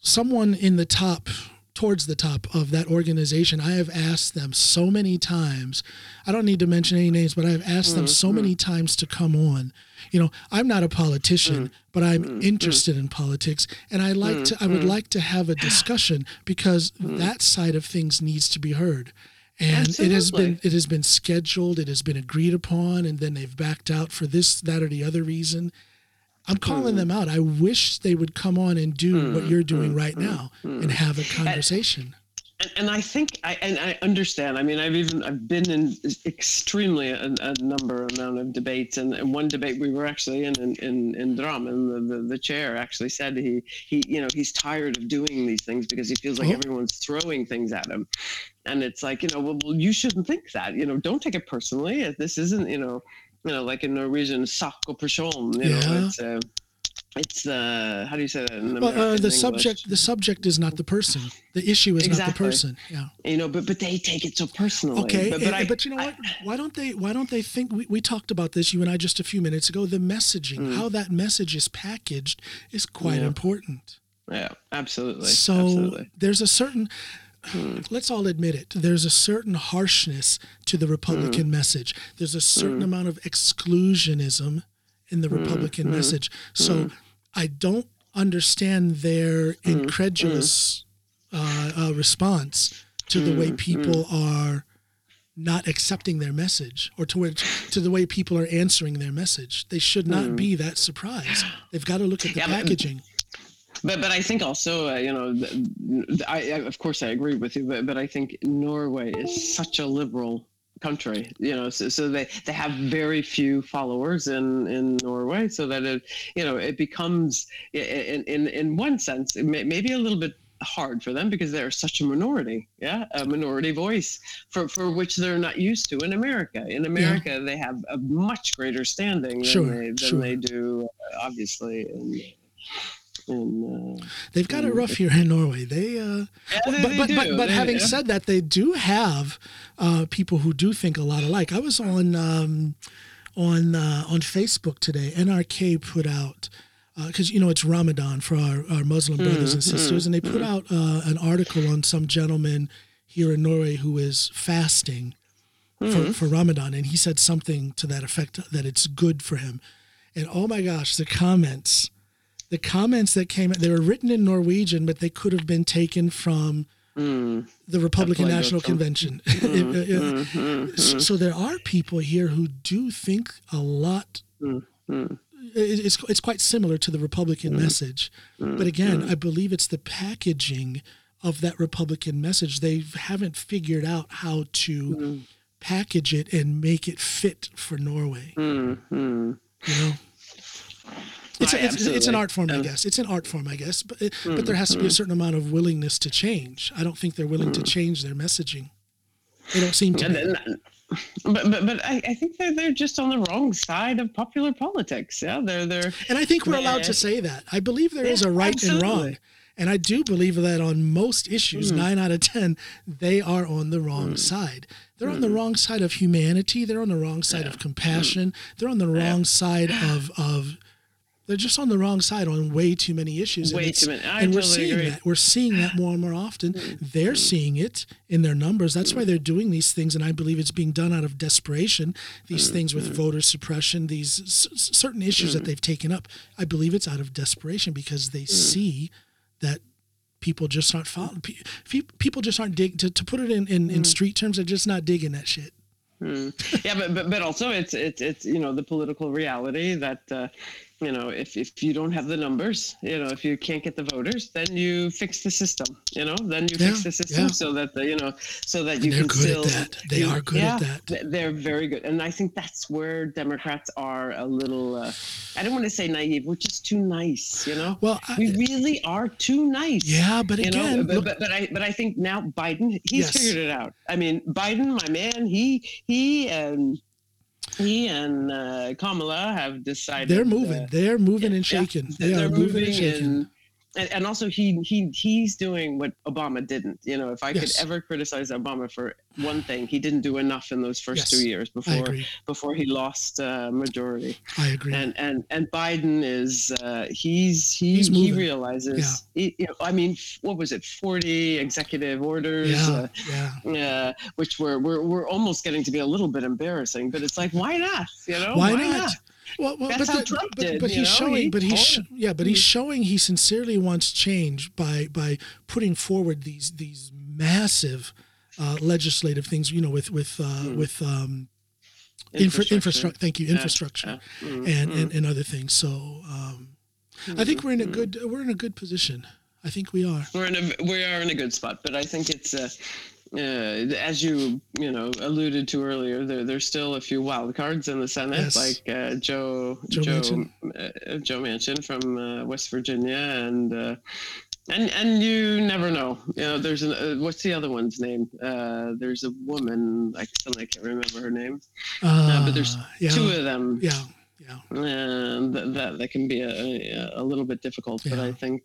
someone in the top, towards the top of that organization, I have asked them so many times. I don't need to mention any names, but I have asked them so many mm-hmm. times to come on. You know, I'm not a politician, Hmm. but I'm interested in politics, and I like to. I would like to have a discussion because that side of things needs to be heard. And it has been it has been scheduled, it has been agreed upon, and then they've backed out for this, that, or the other reason. I'm calling hmm. them out. I wish they would come on and do hmm, what you're doing hmm, right now and have a conversation. and, and I think I and I understand. I mean, I've even I've been in extremely a, a number amount of debates, and, and one debate we were actually in in in, in Drum, and the, the the chair actually said he he you know he's tired of doing these things because he feels like Oh. everyone's throwing things at him, and it's like you know well, well you shouldn't think that you know don't take it personally. This isn't you know you know like in Norwegian sak og person. You Yeah. know it's. Uh, it's uh how do you say that in Well, uh, the English? subject the subject is not the person. The issue is not the person. Yeah. you know but but they take it so personally Okay, but, but, and- I, but you know what? Why don't they? Why don't they think? We, we talked about this, you and I, just a few minutes ago. The messaging, how that message is packaged, is quite Mm. Yeah. important. yeah absolutely So absolutely there's a certain, Hmm. let's all admit it, there's a certain harshness to the Republican Mm. message. There's a certain hmm. amount of exclusionism in the. Hmm. Republican message. So I don't understand their incredulous uh, uh, response to the way people are not accepting their message or to where, to the way people are answering their message. They should not be that surprised. They've got to look at the Yeah, but- packaging. But but I think also uh, you know th- I, I of course I agree with you but but I think Norway is such a liberal country you know so, so they they have very few followers in in Norway so that it you know it becomes in in in one sense it may, maybe a little bit hard for them because they're such a minority yeah a minority voice for for which they're not used to in America in America they have a much greater standing than Sure, they than sure. they do uh, obviously in in uh, They've got it Mm. rough here in Norway. They, uh, Yeah, but they- but they but, do. but They- having yeah. said that, they do have uh, people who do think a lot alike. I was on um, on uh, on Facebook today. NRK put out because you know it's Ramadan for our, our Muslim Hmm, brothers and sisters, and they put out uh, an article on some gentleman here in Norway who is fasting Hmm. for, for Ramadan, and he said something to that effect that it's good for him. And oh my gosh, the comments, the comments that came, they were written in Norwegian, but they could have been taken from Mm, the Republican National Convention. mm, mm, So- so there are people here who do think a lot. it- It's it's quite similar to the Republican message, but again, I believe it's the packaging of that Republican message. They haven't figured out how to package it and make it fit for Norway. You know. It's, a, it's, it's an art form, I guess. It's an art form, I guess. But it, but there has to be a certain amount of willingness to change. I don't think they're willing to change their messaging. They don't seem to. Then- but but but I, I think they're they're just on the wrong side of popular politics. Yeah, they're they're And I think we're allowed to say that. I believe there is Yeah, a right and wrong. absolutely. And I do believe that on most issues, Hmm. nine out of 10, they are on the wrong side. They're on the Hmm. wrong side of humanity. They're on the wrong side of compassion. They're on the wrong side of, of, they're just on the wrong side on way too many issues. Way and too many. I and we're seeing agree. that. We're seeing that more and more often. Mm. They're mm. seeing it in their numbers. That's why mm. they're doing these things. And I believe it's being done out of desperation. These things with voter suppression, these s- certain issues that they've taken up. I believe it's out of desperation because they see that people just aren't following. People just aren't dig to, to put it in, in, in street terms. They're just not digging that shit. yeah, but, but but also it's it's it's you know the political reality that uh, you know if if you don't have the numbers, you know if you can't get the voters, then you fix the system. You know, then you fix the system yeah. so that the, you know so that And you they're can good still. at that. They you- are good yeah, at that. They're very good, and I think that's where Democrats are a little. Uh, I don't want to say naive. We're just too nice. You know. Well, I- we really are too nice. Yeah, but You again, know, but, look- but, but I but I think now Biden he's Yes. figured it out. I mean, Biden, my man, he he and he and uh, Kamala have decided they're moving. uh, they're moving and shaking. They they're are moving and shaking. And, and also he he he's doing what Obama didn't. You know, if I Yes. could ever criticize Obama for one thing, he didn't do enough in those first Yes, two years before before he lost uh, majority. I agree. And and and Biden is uh, he's he He's he realizes. He, you know, I mean, what was it? Forty executive orders. yeah, Uh, yeah. uh, which were, were were almost getting to be a little bit embarrassing, but it's like, why not? You know, Why not? Well, well, but, the- but, did, but he's know? showing, He but he's sh- yeah, but he's showing he sincerely wants change by by putting forward these these massive uh, legislative things. You know, with with uh, Hmm. with um, infra- infrastructure. Thank you, infrastructure yeah. Mm, and, mm. and and other things. So um, I think we're in a good we're in a good position. I think we are. we're in a we are in a good spot, but I think it's uh, uh, as you you know alluded to earlier. There there's still a few wild cards in the Senate, Yes. like uh, Joe Joe Joe Manchin. uh, Joe Manchin from uh, West Virginia, and uh, and and you never know. You know, there's an uh, what's the other one's name? Uh, there's a woman. I suddenly can't remember her name. Uh, but there's yeah, Two of them. yeah, yeah. and th- that that can be a, a, a little bit difficult. But I think,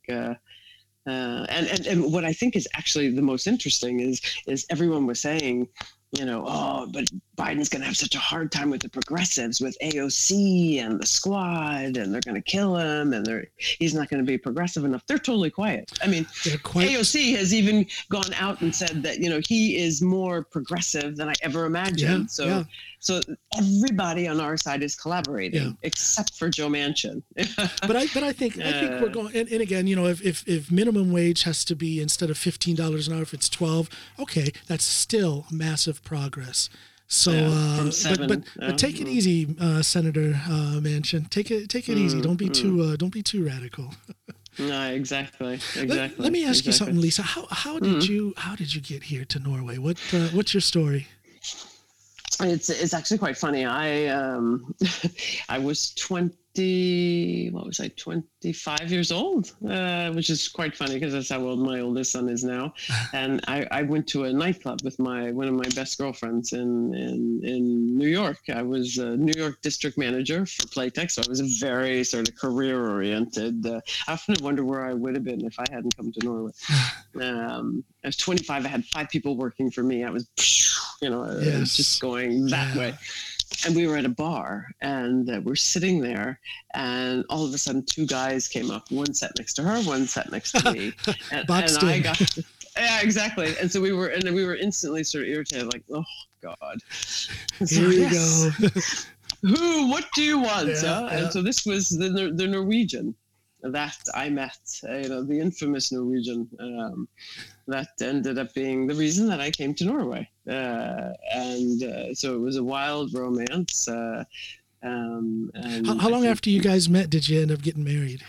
uh, and, and and what I think is actually the most interesting is is everyone was saying, you know, oh, but Biden's going to have such a hard time with the progressives, with AOC and the Squad, and they're going to kill him, and they're he's not going to be progressive enough. They're totally quiet. I mean, quite. AOC has even gone out and said that you know he is more progressive than I ever imagined. Yeah, so yeah. so everybody on our side is collaborating Yeah. except for Joe Manchin. [laughs] but I but I think I think we're Uh, going and, and again, you know, if, if if minimum wage has to be instead of fifteen dollars an hour, if it's twelve, okay, that's still massive progress. So, Yeah, uh, but but, yeah. but take it easy, uh, Senator uh, Manchin. Take it take it easy. Mm, Don't be too uh, don't be too radical. No, exactly, [laughs] exactly. Let, let me ask you something, Lisa. How how did Mhm. you how did you get here to Norway? What uh, what's your story? It's it's actually quite funny. I um [laughs] I was twenty. What was I? Twenty five years old, uh, which is quite funny because that's how old my oldest son is now. [laughs] And I, I went to a nightclub with my one of my best girlfriends in in, in New York. I was a New York district manager for Playtex, so I was a very sort of career oriented. Uh, I often wonder where I would have been if I hadn't come to Norway. [laughs] Um, I was 25. I had five people working for me. I was, you know, uh, Yes. just going that Yeah. way. And we were at a bar and uh, we're sitting there, and all of a sudden, two guys came up. One sat next to her, one sat next to me, [laughs] and, and I got. Yeah, exactly. And so we were, and we were instantly sort of irritated, like, oh God. And so, Here you yes, go. [laughs] Who? What do you want? Yeah, huh? yeah. And so this was the the Norwegian that I met, uh, you know, the infamous Norwegian. Um, that ended up being the reason that I came to Norway, uh, and uh, so it was a wild romance. Uh, um, and How, how long think- after you guys met did you end up getting married?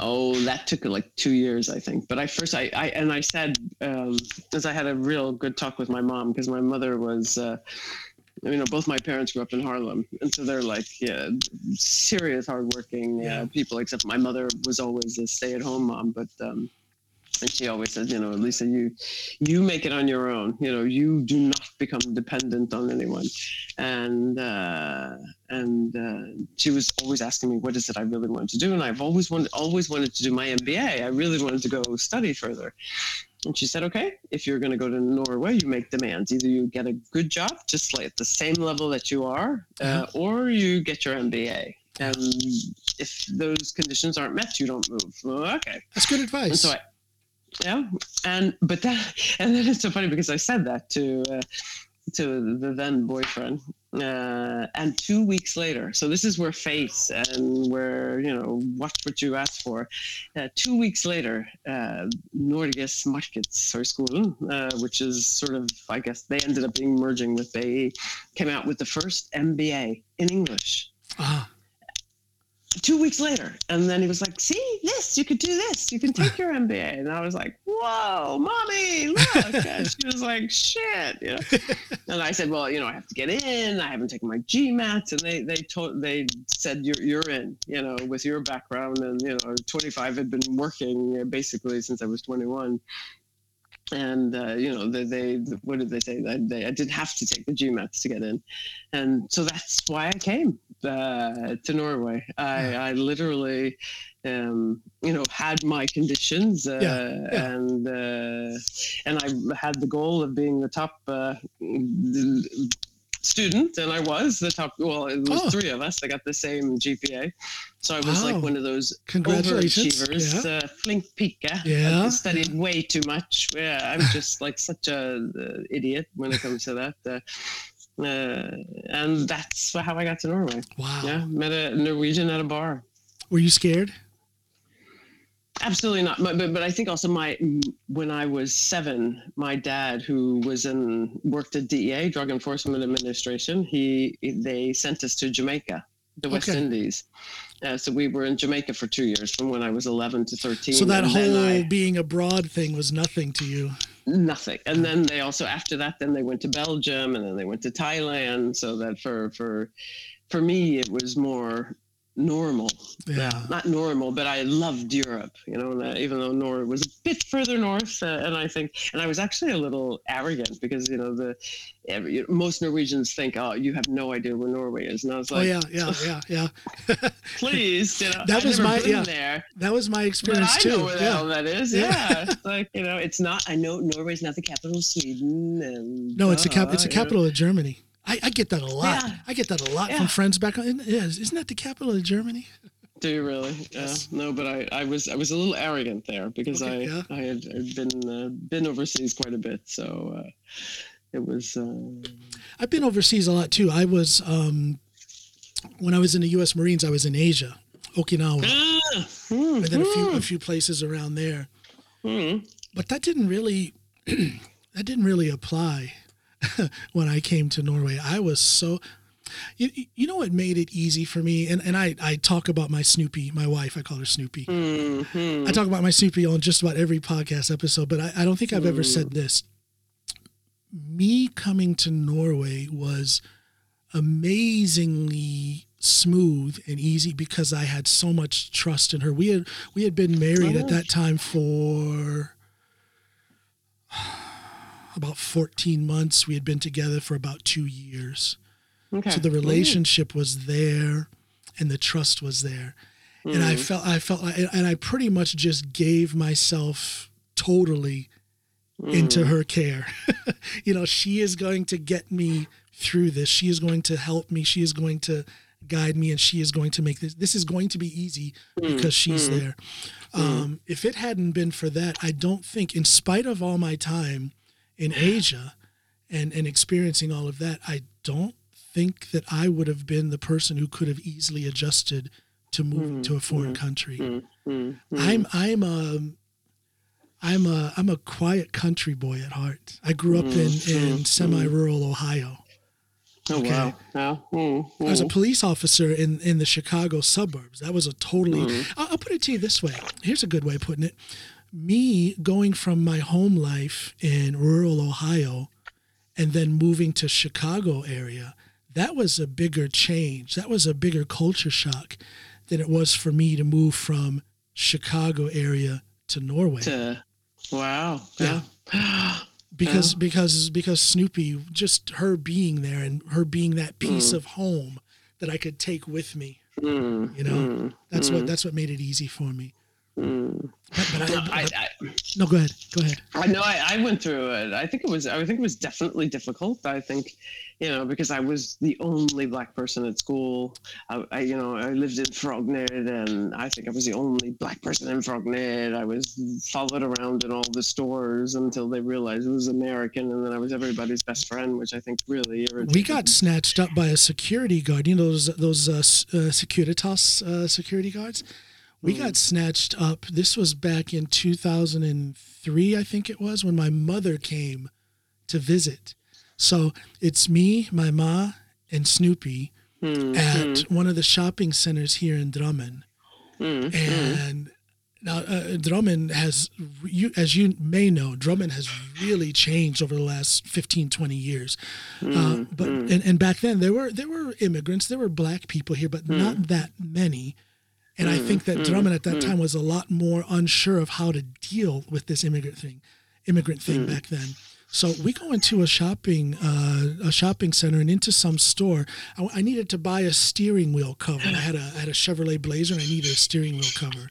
Oh, that took like two years, I think. But I first, I, I and I said, um, as I had a real good talk with my mom because my mother was, uh, you know, both my parents grew up in Harlem, and so they're like, yeah, serious hardworking Yeah. uh, people. Except my mother was always a stay-at-home mom, but. Um, and she always said, you know, Lisa, you, you make it on your own. You know, you do not become dependent on anyone. And uh, and uh, she was always asking me, what is it I really want to do? And I've always wanted, always wanted to do my MBA. I really wanted to go study further. And she said, okay, if you're going to go to Norway, you make demands. Either you get a good job, just like at the same level that you are, uh, or you get your MBA. And if those conditions aren't met, you don't move. Well, okay. That's good And advice. so I, yeah, and but that, [laughs] and then it's so funny because I said that to uh, to the then boyfriend, uh, and two weeks later. So this is where face and where you know what you ask for. Uh, two weeks later, uh, Norges Markedshøgskolen, uh, which is sort of I guess they ended up being merging with BI, came out with the first MBA in English ah, two weeks later. And then he was like, see, this, you could do this. You can take your MBA. And I was like, whoa, mommy, look. [laughs] And she was like, shit. You know? And I said, well, you know, I have to get in. I haven't taken my GMAT. And they, they told, they said, you're, you're in, you know, with your background. And, you know, 25 had been working uh, basically since I was 21. And, uh, you know, they, they, what did they say? They, they, I didn't have to take the GMATs to get in. And so that's why I came uh, to Norway. I, I literally, um, you know, had my conditions, uh, Yeah, yeah. and uh, and I had the goal of being the top uh, student, and I was the top. Well, it was Oh. three of us I got the same GPA, so I was Wow. like one of those overachievers, Yeah. uh, flink pika. Yeah. I studied way too much. Yeah, I'm [laughs] just like such a uh, idiot when it comes to that. Uh, and that's how I got to Norway. wow. Yeah, met a Norwegian at a bar. Were you scared? Absolutely not. But, but but I think also my when I was seven, my dad, who was in worked at DEA, Drug Enforcement Administration, he they sent us to Jamaica, the West Okay. Indies. Uh, so we were in Jamaica for two years, from when I was 11 to 13. So that whole I- being abroad thing was nothing to you. Nothing. And then they also after that then they went to belgium and then they went to thailand. So that for for for me it was more normal Yeah. not normal but i loved europe you know uh, even though norway was a bit further north uh, and i think and i was actually a little arrogant because you know the every, most norwegians think oh you have no idea where norway is and i was like, Oh like yeah, yeah, [laughs] yeah, yeah. [laughs] please you know That I've was my- yeah. there That was my but experience I too. know where the yeah. hell that is. Yeah. Yeah. [laughs] like, you know, it's not, I know Norway's not the capital of Sweden. And, No, it's a cap. It's a uh, you know. capital of Germany. I, I get that a lot. Yeah. I get that a lot Yeah. from friends back home. Yeah, isn't that the capital of Germany? Do you really? [laughs] Yeah. Yes. No, but I, I was I was a little arrogant there because Okay, I yeah. I had I'd been uh, been overseas quite a bit, so uh, it was. Uh, I've been overseas a lot too. I was um, when I was in the U.S. Marines. I was in Asia, Okinawa, ah, hmm, and then a few hmm, a few places around there. hmm. But that didn't really [clears throat] that didn't really apply [laughs] when I came to Norway. I was so you, you know what made it easy for me? And, and I, I talk about my snoopy my wife i call her snoopy. Mm-hmm. i talk about my snoopy on just about every podcast episode but i, I don't think i've ever said this. Me coming to norway was amazingly smooth and easy because i had so much trust in her. We had we had been married at that time for about 14 months we had been together for about two years. Okay. so the relationship was there and the trust was there. And i Mm. felt i felt like, and i pretty much just gave myself totally into Mm. her care. [laughs] You know she is going to get me through this. She is going to help me. She is going to guide me and she is going to make this this is going to be easy because she's there. Um, if it hadn't been for that i don't think in spite of all my time in asia and and experiencing all of that i don't think that i would have been the person who could have easily adjusted to moving to a foreign country Mm, mm, i'm i'm a i'm a i'm a quiet country boy at heart i grew up in in semi-rural ohio Oh Okay. wow! Mm, I was a mm. police officer in, in the Chicago suburbs. That was a totally. Mm-hmm. I'll, I'll put it to you this way. Here's a good way of putting it. Me going from my home life in rural Ohio, and then moving to Chicago area. That was a bigger change. That was a bigger culture shock than it was for me to move from Chicago area to Norway To- wow. Yeah. Yeah. [gasps] because because because Snoopy just her being there and her being that piece Mm. of home that I could take with me. Mm, You know, mm, That's mm, what that's what made it easy for me. Mm. But, but I, No, I, I, no, go ahead, go ahead. I know I, I went through it. I think it was I think it was definitely difficult. I think, you know, because I was the only black person at school. I, I you know, I lived in Frogner and I think I was the only black person in Frogner. I was followed around in all the stores until they realized it was American and then I was everybody's best friend, which I think really irritated We got snatched up by a security guard. You know those those uh, uh, Securitas uh, security guards. We got snatched up. This was back in 2003, I think it was, when my mother came to visit. So it's me, my ma, and Snoopy Mm, at one of the shopping centers here in Drammen. mm, mm, And now uh, Drammen has, you, as you may know, Drammen has really changed over the last 15, 20 years. uh, mm, but mm. and, and back then there were there were immigrants, there were black people here, but not that many. And I think that Drammen at that time was a lot more unsure of how to deal with this immigrant thing, immigrant thing back then. So we go into a shopping uh, a shopping center and into some store. I, I needed to buy a steering wheel cover. I had a I had a Chevrolet Blazer and I needed a steering wheel cover.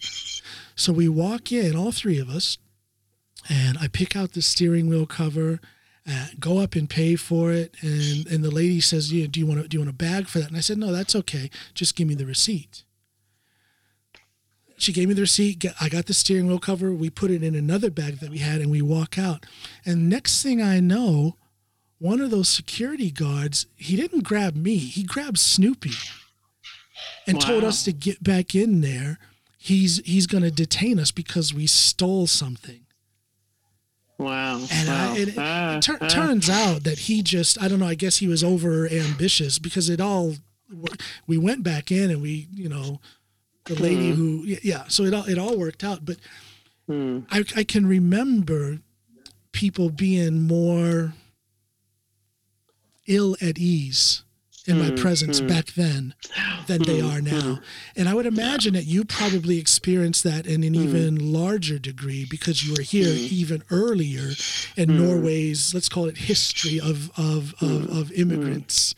So we walk in, all three of us, and I pick out the steering wheel cover, uh, go up and pay for it, and and the lady says, "Yeah, do you want to do you want a bag for that?" And I said, "No, that's okay. Just give me the receipt." She gave me the receipt. I got the steering wheel cover. We put it in another bag that we had, and we walk out. And next thing I know, one of those security guards, he didn't grab me. He grabbed Snoopy, and told us to get back in there. He's he's going to detain us because we stole something. Wow. And, wow. I, it, Ah, it tur- ah. turns out that he just, I don't know, I guess he was over ambitious because it all, we went back in and we, you know, the lady hmm. who, yeah, so it all, it all worked out. But Hmm. I, I can remember people being more ill at ease in my hmm. presence hmm. back then than they are now. And I would imagine that you probably experienced that in an even larger degree because you were here even earlier in Norway's, let's call it history of, of, of, of immigrants.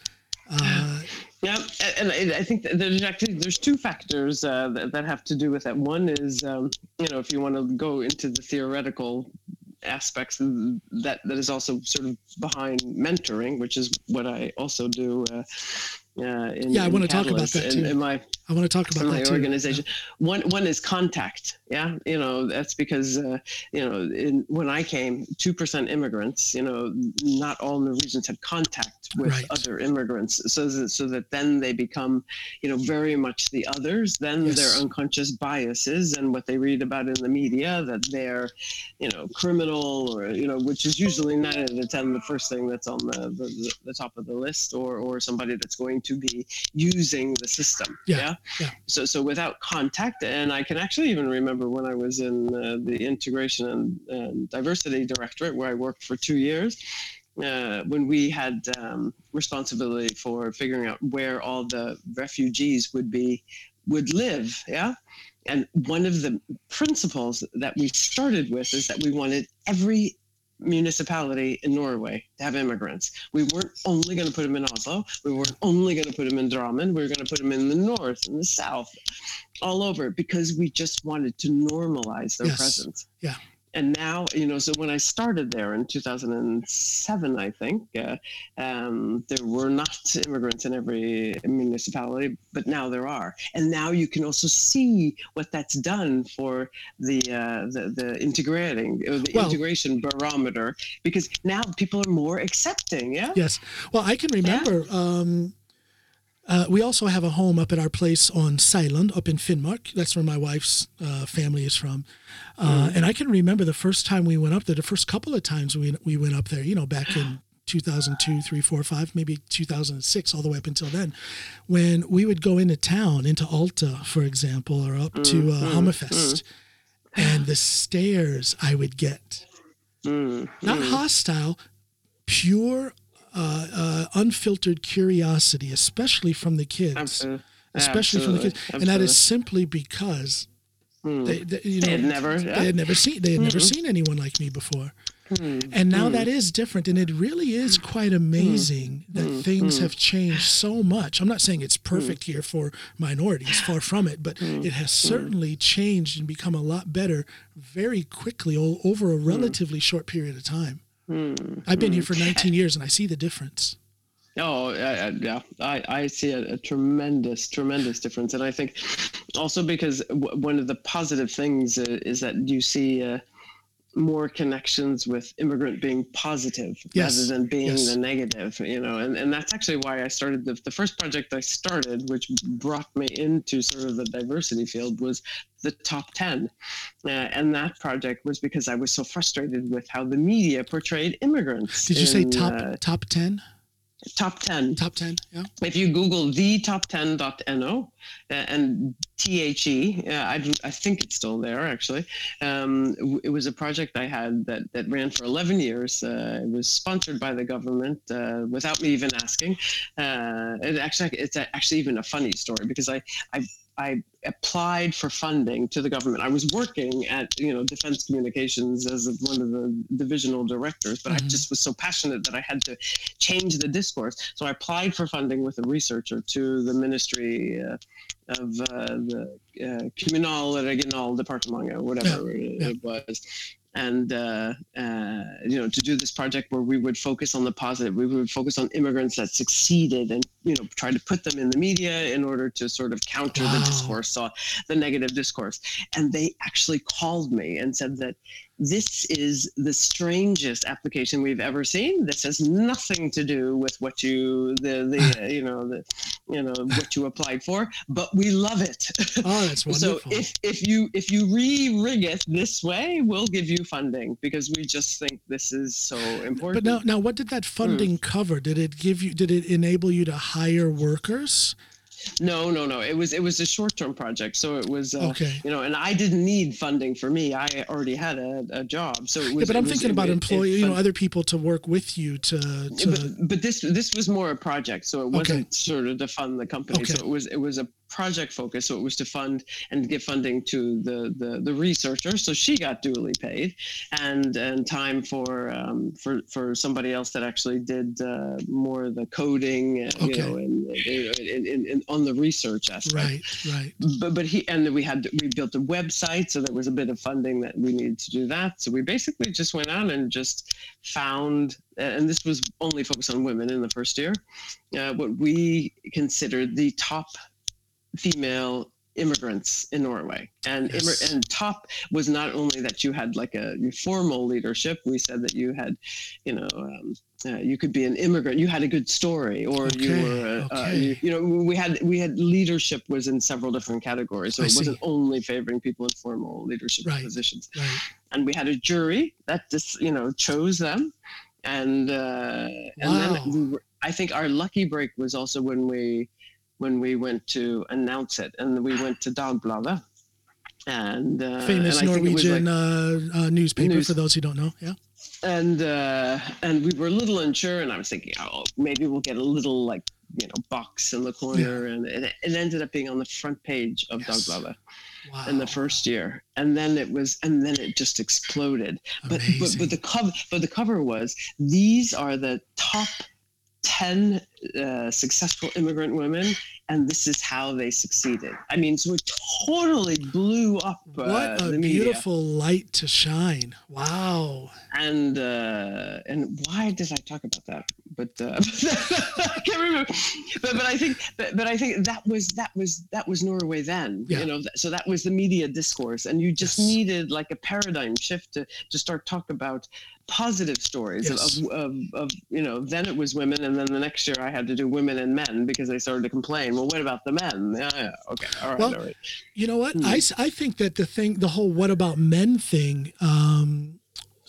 Uh, Yeah, and I think there's actually there's two factors uh, that, that have to do with that. One is um, you know if you want to go into the theoretical aspects that that is also sort of behind mentoring, which is what I also do. Uh, Uh, in, yeah, I want to talk about that too. in my I want to talk about my that too. organization. One one is contact. Yeah, you know that's because uh, you know in, when I came, two percent immigrants. You know, not all Norwegians had contact with Right. other immigrants, so that, so that then they become, you know, very much the others. Then Yes. their unconscious biases and what they read about in the media that they're, you know, criminal or you know, which is usually nine out of ten the first thing that's on the the, the top of the list, or or somebody that's going to be using the system. Yeah, yeah. So so without contact, and I can actually even remember when I was in uh, the integration and, and diversity directorate where I worked for two years. Uh, when we had um, responsibility for figuring out where all the refugees would be would live, yeah, and one of the principles that we started with is that we wanted every municipality in Norway to have immigrants. We weren't only going to put them in Oslo. We weren't only going to put them in Drammen. We were going to put them in the north and the south, all over, because we just wanted to normalize their Yes. presence. Yeah. And now, you know, so when I started there in 2007, I think, uh, um, there were not immigrants in every municipality, but now there are. And now you can also see what that's done for the uh, the, the integrating, the Well- integration barometer, because now people are more accepting. Yeah. Yes. Well, I can remember. Um, uh, we also have a home up at our place on Seiland, up in Finnmark. That's where my wife's uh, family is from. Uh, And I can remember the first time we went up there, the first couple of times we, we went up there, you know, back in 2002, 3, 4, 5, maybe 2006, all the way up until then, when we would go into town, into Alta, for example, or up to uh, Hammerfest, and the stares I would get. Mm, not hostile, pure, uh, uh, unfiltered curiosity, especially from the kids, absolutely. especially from the kids, Absolutely. and that is simply because they, they, you know, They had never- they had never seen, they had never seen anyone like me before. Hmm. And now that is different, and it really is quite amazing that Hmm. things have changed so much. I'm not saying it's perfect here for minorities, far from it, but Hmm. it has certainly changed and become a lot better very quickly over a Hmm. relatively short period of time. I've been here for 19 years, and I see the difference. Oh, yeah, yeah, yeah. I, I see a, a tremendous, tremendous difference. And I think also because w- one of the positive things uh, is that you see uh, more connections with immigrant being positive Yes, rather than being yes. the negative, you know, and, and that's actually why I started the, the first project I started, which brought me into sort of the diversity field was the top 10. Uh, and that project was because I was so frustrated with how the media portrayed immigrants. Did you say in, top uh, top 10? Top 10 Top 10? Yeah. if you google the top10.no uh, and the uh, I, I think it's still there actually um, it was a project i had that, that ran for 11 years uh, it was sponsored by the government uh, without me even asking uh, it actually it's actually even a funny story because i i I applied for funding to the government. I was working at, you know, Defense Communications as one of the divisional directors, but I Mhm. just was so passionate that I had to change the discourse. So I applied for funding with a researcher to the Ministry uh, of uh, the uh, Communal Regional Departement, or whatever it, yeah. it was. And uh, uh, you know, to do this project where we would focus on the positive, we would focus on immigrants that succeeded, and you know, try to put them in the media in order to sort of counter Wow. the discourse, uh, the negative discourse. And they actually called me and said that this is the strangest application we've ever seen. This has nothing to do with what you the the [laughs] uh, you know the you know what you applied for, but we love it. Oh, that's [laughs] wonderful. so if if you if you re-rig it this way, we'll give you funding because we just think this is so important. but now, now, what did that funding cover? Did it give you? Did it enable you to hire workers? No, no, no. It was it was a short term project, so it was uh, Okay. you know, and I didn't need funding for me. I already had a, a job, so it was. Yeah, but I'm was- thinking about employee, you know, other people to work with you to. To but, but this this was more a project, so it wasn't sort of to fund the company. Okay. So it was it was a project focused. So it was to fund and give funding to the the, the researcher. So she got duly paid, and and time for um, for for somebody else that actually did uh, more of the coding, Okay. you know, and, on the research aspect Right, right. but but he and we had we built a website so there was a bit of funding that we needed to do that so we basically just went out and just found and this was only focused on women in the first year uh, what we considered the top female immigrants in Norway and Yes. and top was not only that you had like a formal leadership we said that you had you know um, uh, you could be an immigrant you had a good story or you were a, uh, you, you know we had we had leadership was in several different categories so I it wasn't only favoring people in formal leadership Right. positions Right. and we had a jury that just you know chose them and uh and then we were, i think our lucky break was also when we when we went to announce it and we went to dagbladet and uh, Famous and I think Norwegian like- uh, uh, newspaper News- for those who don't know. Yeah. and uh, and we were a little unsure, and I was thinking, oh, maybe we'll get a little like you know box in the corner, and it, it ended up being on the front page of Yes. Dagbladet Wow. in the first year, and then it was, and then it just exploded. But but, Amazing. but the cover, but the cover was these are the top ten uh, successful immigrant women, and this is how they succeeded. I mean, so it totally blew up uh, what a beautiful light to shine. Wow. and uh, and why did I talk about that? But uh, [laughs] I can't remember. But but I think but, but I think that was that was that was Norway then. Yeah. You know, so that was the media discourse, and you just Yes. needed like a paradigm shift to to start talk about positive stories Yes. of, of, of you know then it was women and then the next year i had to do women and men because they started to complain well what about the men yeah, yeah okay all right Well, all right You know what? Hmm. I, I think that the thing, the whole what about men thing, um,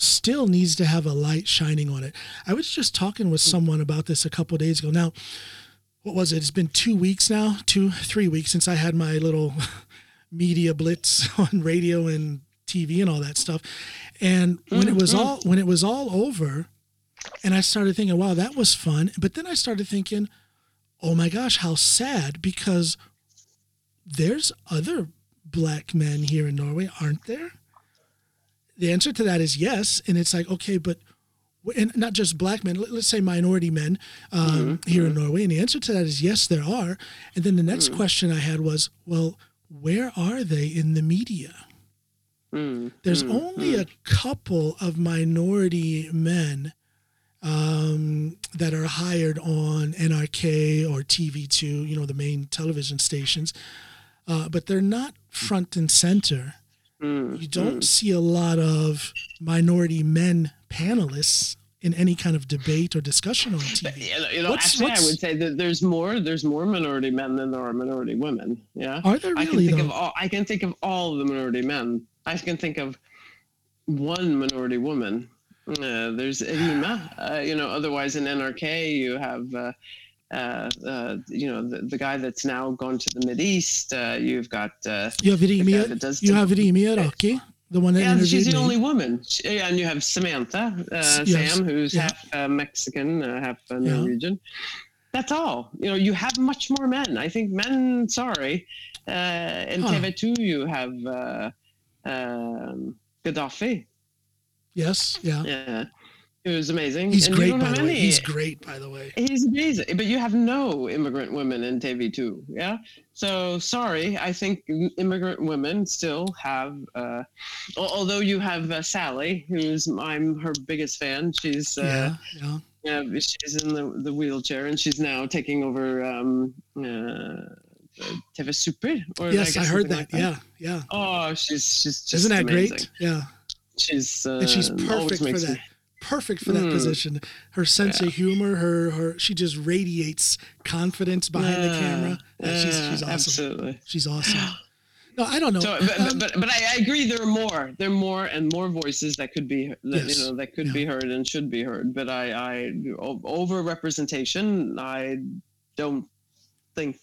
still needs to have a light shining on it. I was just talking with hmm. someone about this a couple days ago. Now, what was it? It's been two weeks now, two, three weeks since I had my little [laughs] media blitz [laughs] on radio and TV and all that stuff. And when it was mm-hmm. all when it was all over, and I started thinking, wow, that was fun. But then I started thinking, oh my gosh, how sad because there's other black men here in Norway, aren't there? The answer to that is yes. And it's like, okay, but, and not just black men, let- let's say minority men um, here in Norway. And the answer to that is yes, there are. And then the next question I had was, well, where are they in the media? Mm, There's mm, only mm. a couple of minority men um, that are hired on NRK or TV2, you know, the main television stations, uh, but they're not front and center. Mm, You don't see a lot of minority men panelists in any kind of debate or discussion on TV. know, you know, What's- actually, what's- I would say that there's more there's more minority men than there are minority women. Yeah, Are there really? I can think though? of all. I can think of all the minority men. I can think of one minority woman. Uh, there's Rima. Uh, you know, otherwise in NRK you have. Uh, uh, uh, you know the, the guy that's now gone to the Mid East. Uh, you've got uh, you have the guy Rimi, that does you have Rima Iraki, the one that yeah, she's the me. only woman. She- yeah, and you have Samantha, uh, Yes, Sam, who's yeah. half uh, Mexican, uh, half uh, Yeah. Norwegian. That's all. You know, you have much more men. I think men. Sorry, uh, in Huh. TV2 you have uh, um, Gaddafi. Yes, yeah. Yeah, he was amazing. He's And great, by the way. any- He's great, by the way. He's amazing, but you have no immigrant women in TV2. Yeah. So sorry, I think immigrant women still have. Uh, although you have uh, Sally, who's I'm her biggest fan. She's uh, Yeah, yeah. yeah, she's in the, the wheelchair and she's now taking over um, uh, TV Super. Or Yes, I guess heard that. like Yeah, yeah. Oh, she's she's just Isn't that amazing. great? Yeah. She's uh, and she's perfect for that. me- Perfect for that Mm. position. Her sense of humor, her her she just radiates confidence behind the camera. Yeah, she's she's awesome. Absolutely. She's awesome. [gasps] No, I don't know. So, but, Um, but, but I, agree. There are more. There are more and more voices that could be, that, Yes. you know, that could Yeah. be heard and should be heard. But I, I over representation. I don't think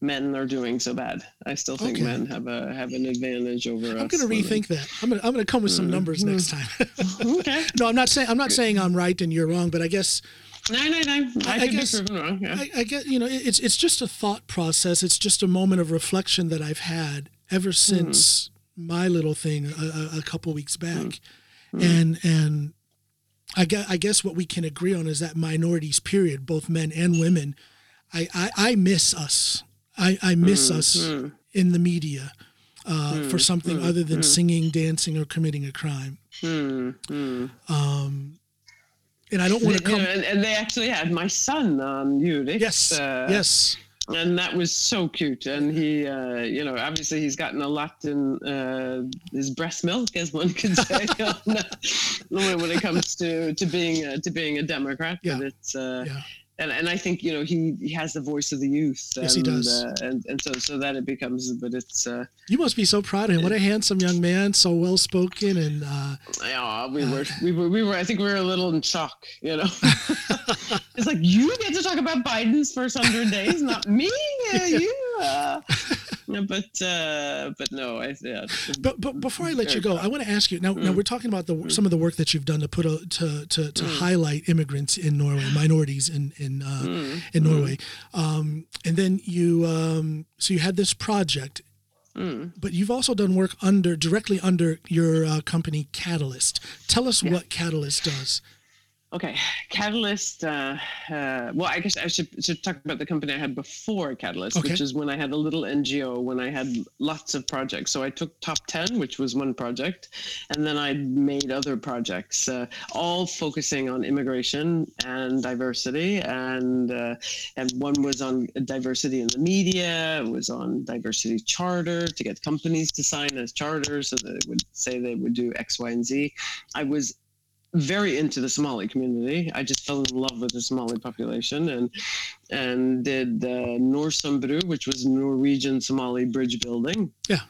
men are doing so bad. I still think Okay. men have a have an advantage over us. I'm going to rethink that. I'm going to I'm going to come with some Mm, numbers mm. next time. [laughs] okay. no, I'm not saying I'm not saying I'm right and you're wrong, but I guess No, no, no. I, I guess- be proven wrong. Yeah. I, I get you know it's it's just a thought process. It's just a moment of reflection that I've had ever since my little thing a, a, a couple weeks back, and and I guess, I guess what we can agree on is that minorities, period, both men and women, I I, I miss us. I, I miss us in the media uh, for something other than singing, dancing, or committing a crime. Hmm, hmm. Um, and I don't want to You know, come. and, and they actually had my son on Urix. Yes, uh, yes. and that was so cute and he uh, you know obviously he's gotten a lot in uh, his breast milk as one could say [laughs] on, uh, when it comes to to being uh, to being a democrat Yeah. but it's uh, Yeah. And, and I think you know he, he has the voice of the youth and, Yes, he does. uh, and and so so that it becomes but it's uh, You must be so proud of him. What a handsome young man, so well spoken, and uh, yeah, we were we were we were I think we were a little in shock you know [laughs] it's like you get to talk about Biden's first hundred days not me [laughs] uh, you yeah, [laughs] but uh, but no I yeah but but before I let you go, I want to ask you now. Mm. Now we're talking about the some of the work that you've done to put a, to to, to highlight immigrants in Norway, [gasps] minorities in in uh, Mm. in Norway, um, and then you um, so you had this project. Mm. But you've also done work under directly under your uh, company Catalyst. Tell us what Catalyst does. Okay, Catalyst. Uh, uh, well, I guess I should should talk about the company I had before Catalyst, Okay. which is when I had a little NGO when I had lots of projects. So I took Top Ten, which was one project, and then I made other projects, uh, all focusing on immigration and diversity, and uh, and one was on diversity in the media. It was on diversity charter to get companies to sign as charters, so that it would say they would do X, Y, and Z. I was very into the Somali community. I just fell in love with the Somali population and and did uh, Norsumbru, which was Norwegian Somali bridge building. Yeah.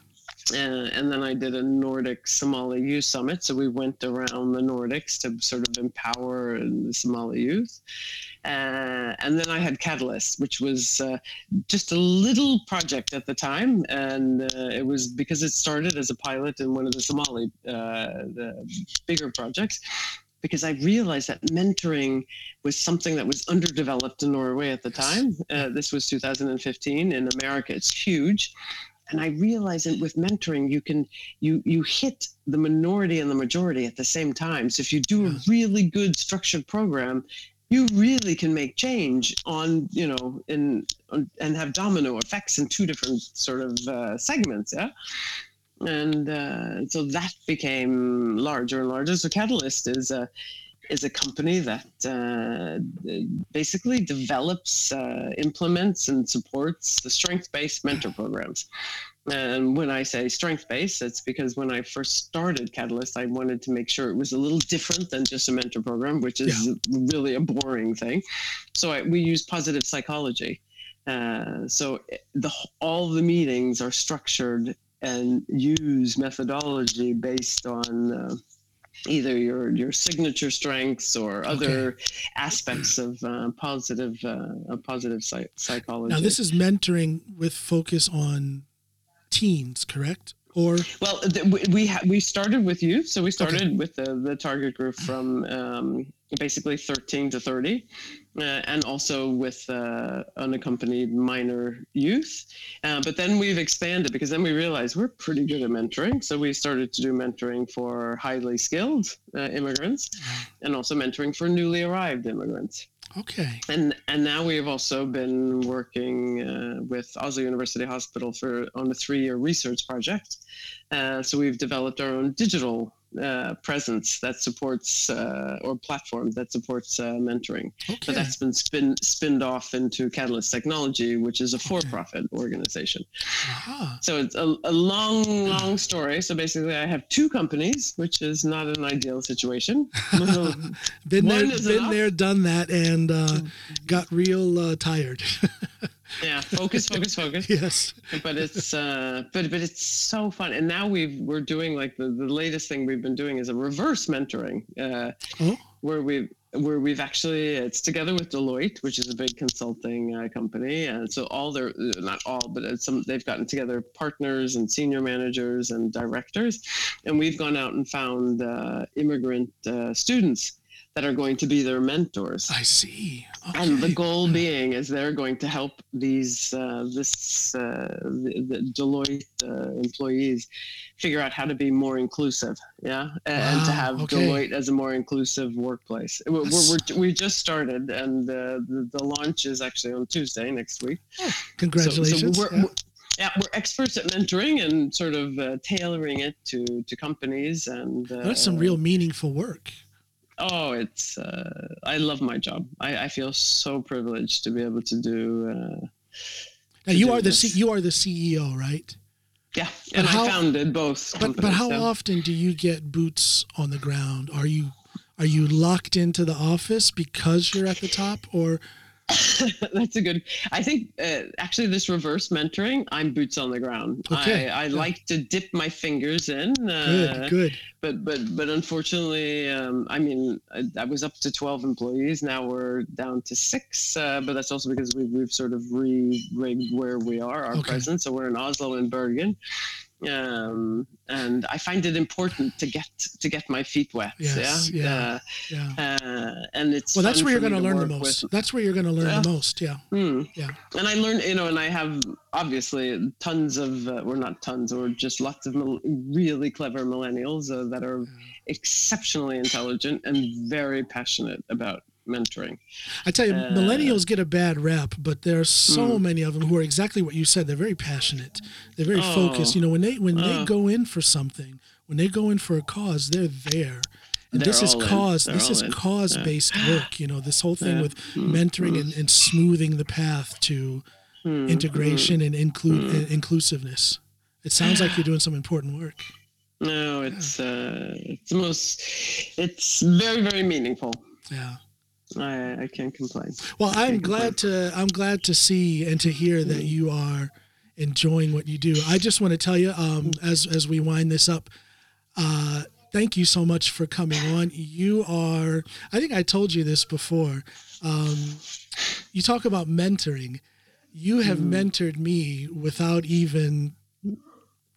Uh, and then I did a Nordic Somali Youth Summit. So we went around the Nordics to sort of empower the Somali youth. Uh, and then I had Catalyst, which was uh, just a little project at the time. And uh, it was because it started as a pilot in one of the Somali uh, the bigger projects. Because I realized that mentoring was something that was underdeveloped in Norway at the time. Uh, this was 2015. In America, it's huge and i realized that with mentoring you can you you hit the minority and the majority at the same time so if you do a really good structured program you really can make change on you know in on, and have domino effects in two different sort of uh, segments yeah and uh, so that became larger and larger so catalyst is a is a company that uh, basically develops, uh, implements, and supports the strength-based mentor programs. And when I say strength-based, it's because when I first started Catalyst, I wanted to make sure it was a little different than just a mentor program, which is really a boring thing. So I, we use positive psychology. Uh, so the all the meetings are structured and use methodology based on. Uh, either your your signature strengths or other aspects of uh, positive uh, positive psych- psychology. Now this is mentoring with focus on teens, correct? Or well, th- we we, ha- we started with youth, so we started with the, the target group from um, basically 13 to 30, uh, and also with uh, unaccompanied minor youth. Uh, but then we've expanded because then we realized we're pretty good at mentoring, so we started to do mentoring for highly skilled uh, immigrants, and also mentoring for newly arrived immigrants. Okay, And and now we have also been working uh, with Oslo University Hospital for on a three-year research project. Uh, so we've developed our own digital uh, presence that supports uh, or platform that supports uh, mentoring. okay. But that's been spin spinned off into Catalyst Technology, which is a for-profit organization. Aha. So it's a, a long, long story. So basically, I have two companies, which is not an ideal situation. [laughs] [laughs] Been there, been enough. there, done that, and uh, got real uh, tired. [laughs] yeah, focus, focus, focus. [laughs] yes. but it's uh but but it's so fun and now we've we're doing like the, the latest thing we've been doing is a reverse mentoring uh Oh, where we've where we've actually it's together with Deloitte which is a big consulting uh, company and so all their uh, not all but it's some they've gotten together partners and senior managers and directors and we've gone out and found uh, immigrant uh, students that are going to be their mentors. I see. Okay. And the goal being is they're going to help these uh, this uh, the, the Deloitte uh, employees figure out how to be more inclusive, yeah, and, and to have okay. Deloitte as a more inclusive workplace. We're, we're, we just started, and uh, the, the launch is actually on Tuesday next week. So- Congratulations. So, we're, Yeah. we're- yeah, we're experts at mentoring and sort of uh, tailoring it to to companies and. Uh, That's some real meaningful work. Oh, it's. Uh, I love my job. I, I feel so privileged to be able to do. Uh, Now to you do are the. C- you are the CEO, right? yeah, But and how- I founded both. But but how so- often do you get boots on the ground? Are you are you locked into the office because you're at the top, or [laughs] That's a good. I think uh, actually this reverse mentoring. I'm boots on the ground. Okay, I, I yeah. like to dip my fingers in. good, Uh, good? but but but unfortunately um, i mean I, I was up to 12 employees now we're down to six uh, but that's also because we've, we've sort of re-rigged where we are our Okay. presence so we're in oslo and bergen um, and i find it important to get to get my feet wet Yes, yeah, Yeah. Uh, uh, and it's Well, that's where you're going to learn the most. with- That's where you're going to learn Yeah. the most. Yeah. Hmm. Yeah. And I learned, you know, and I have obviously tons of, uh, we're not tons, or just lots of mil- really clever millennials uh, that are exceptionally intelligent and very passionate about mentoring. I tell you, Uh, millennials get a bad rap, but there are so Mm. many of them who are exactly what you said. They're very passionate. They're very Oh. focused. You know, when they when they Oh. go in for something, when they go in for a cause, they're there. And this is cause. This is in. cause based [gasps] work. You know, this whole thing Yeah. with Mm. mentoring and, and smoothing the path to Hmm. integration and include uh, inclusiveness. It sounds like you're doing some important work. No, it's uh, it's the most, it's very very meaningful. Yeah. I I can't complain. Well, I'm glad to I'm glad to see and to hear that you are enjoying what you do. I just want to tell you, um, as as we wind this up, uh, thank you so much for coming on. You are, I think I told you this before. Um, you talk about mentoring. You have mentored me without even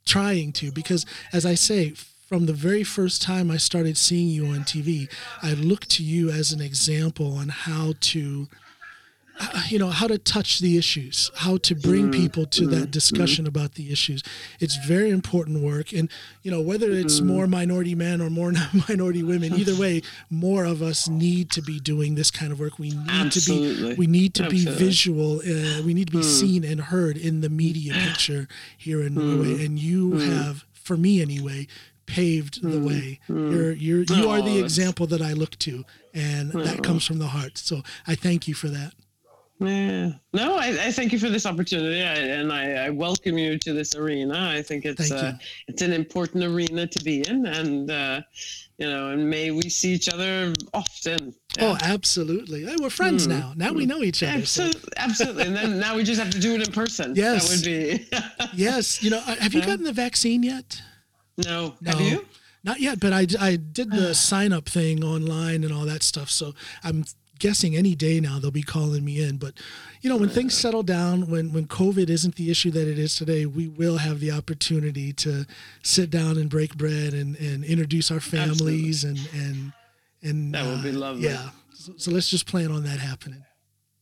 trying to, because as I say, from the very first time I started seeing you on TV, I looked to you as an example on how to uh, you know how to touch the issues how to bring mm-hmm. people to that mm-hmm. discussion mm-hmm. about the issues. It's very important work and you know whether it's more minority men or more [laughs] minority women [laughs] either way more of us need to be doing this kind of work. We need to be we need to be visual uh, we need to be hmm. seen and heard in the media [clears throat] picture here in Norway hmm. and you hmm. have for me anyway paved the way you're you're you are Oh, the that's- example that I look to and that comes from the heart so I thank you for that Yeah. No, I, I thank you for this opportunity, I, and I, I welcome you to this arena. I think it's Thank uh, it's an important arena to be in, and uh, you know, and may we see each other often. Oh, absolutely. Hey, we're friends now. Now we know each other. So. absolutely, absolutely. and then now we just have to do it in person. Yes. that would be. Yes. You know, uh, have you [laughs] gotten the vaccine yet? No. No. have you? Not yet, but I, I did the [sighs] sign up thing online and all that stuff. So I'm guessing any day now they'll be calling me in. But, you know, when things settle down, when, when COVID isn't the issue that it is today, we will have the opportunity to sit down and break bread and, and introduce our families and, and, and That would be uh, lovely. Yeah. So, so let's just plan on that happening.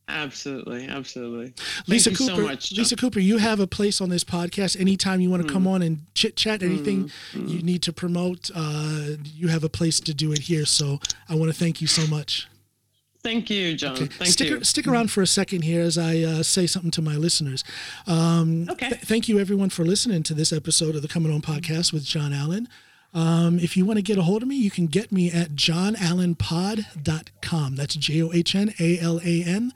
Absolutely, absolutely. Thank Lisa you Cooper, so much. Lisa Cooper, you have a place on this podcast. Anytime you want to Mm. come on and chit chat, anything you need to promote, uh, you have a place to do it here. So I want to thank you so much. Thank you, John. Okay. Thank stick, you. stick around for a second here as I uh, say something to my listeners. Um, Okay. th- thank you, everyone, for listening to this episode of the Comin' Home Podcast with John Alan. Um, if you want to get a hold of me, you can get me at johnalanpod.com. That's J O H N A L A N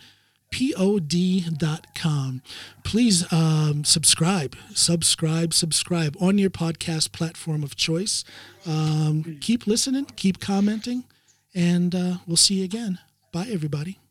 pod.com. Please um, subscribe, subscribe, subscribe on your podcast platform of choice. Um, keep listening, keep commenting, and uh, we'll see you again. Bye, everybody.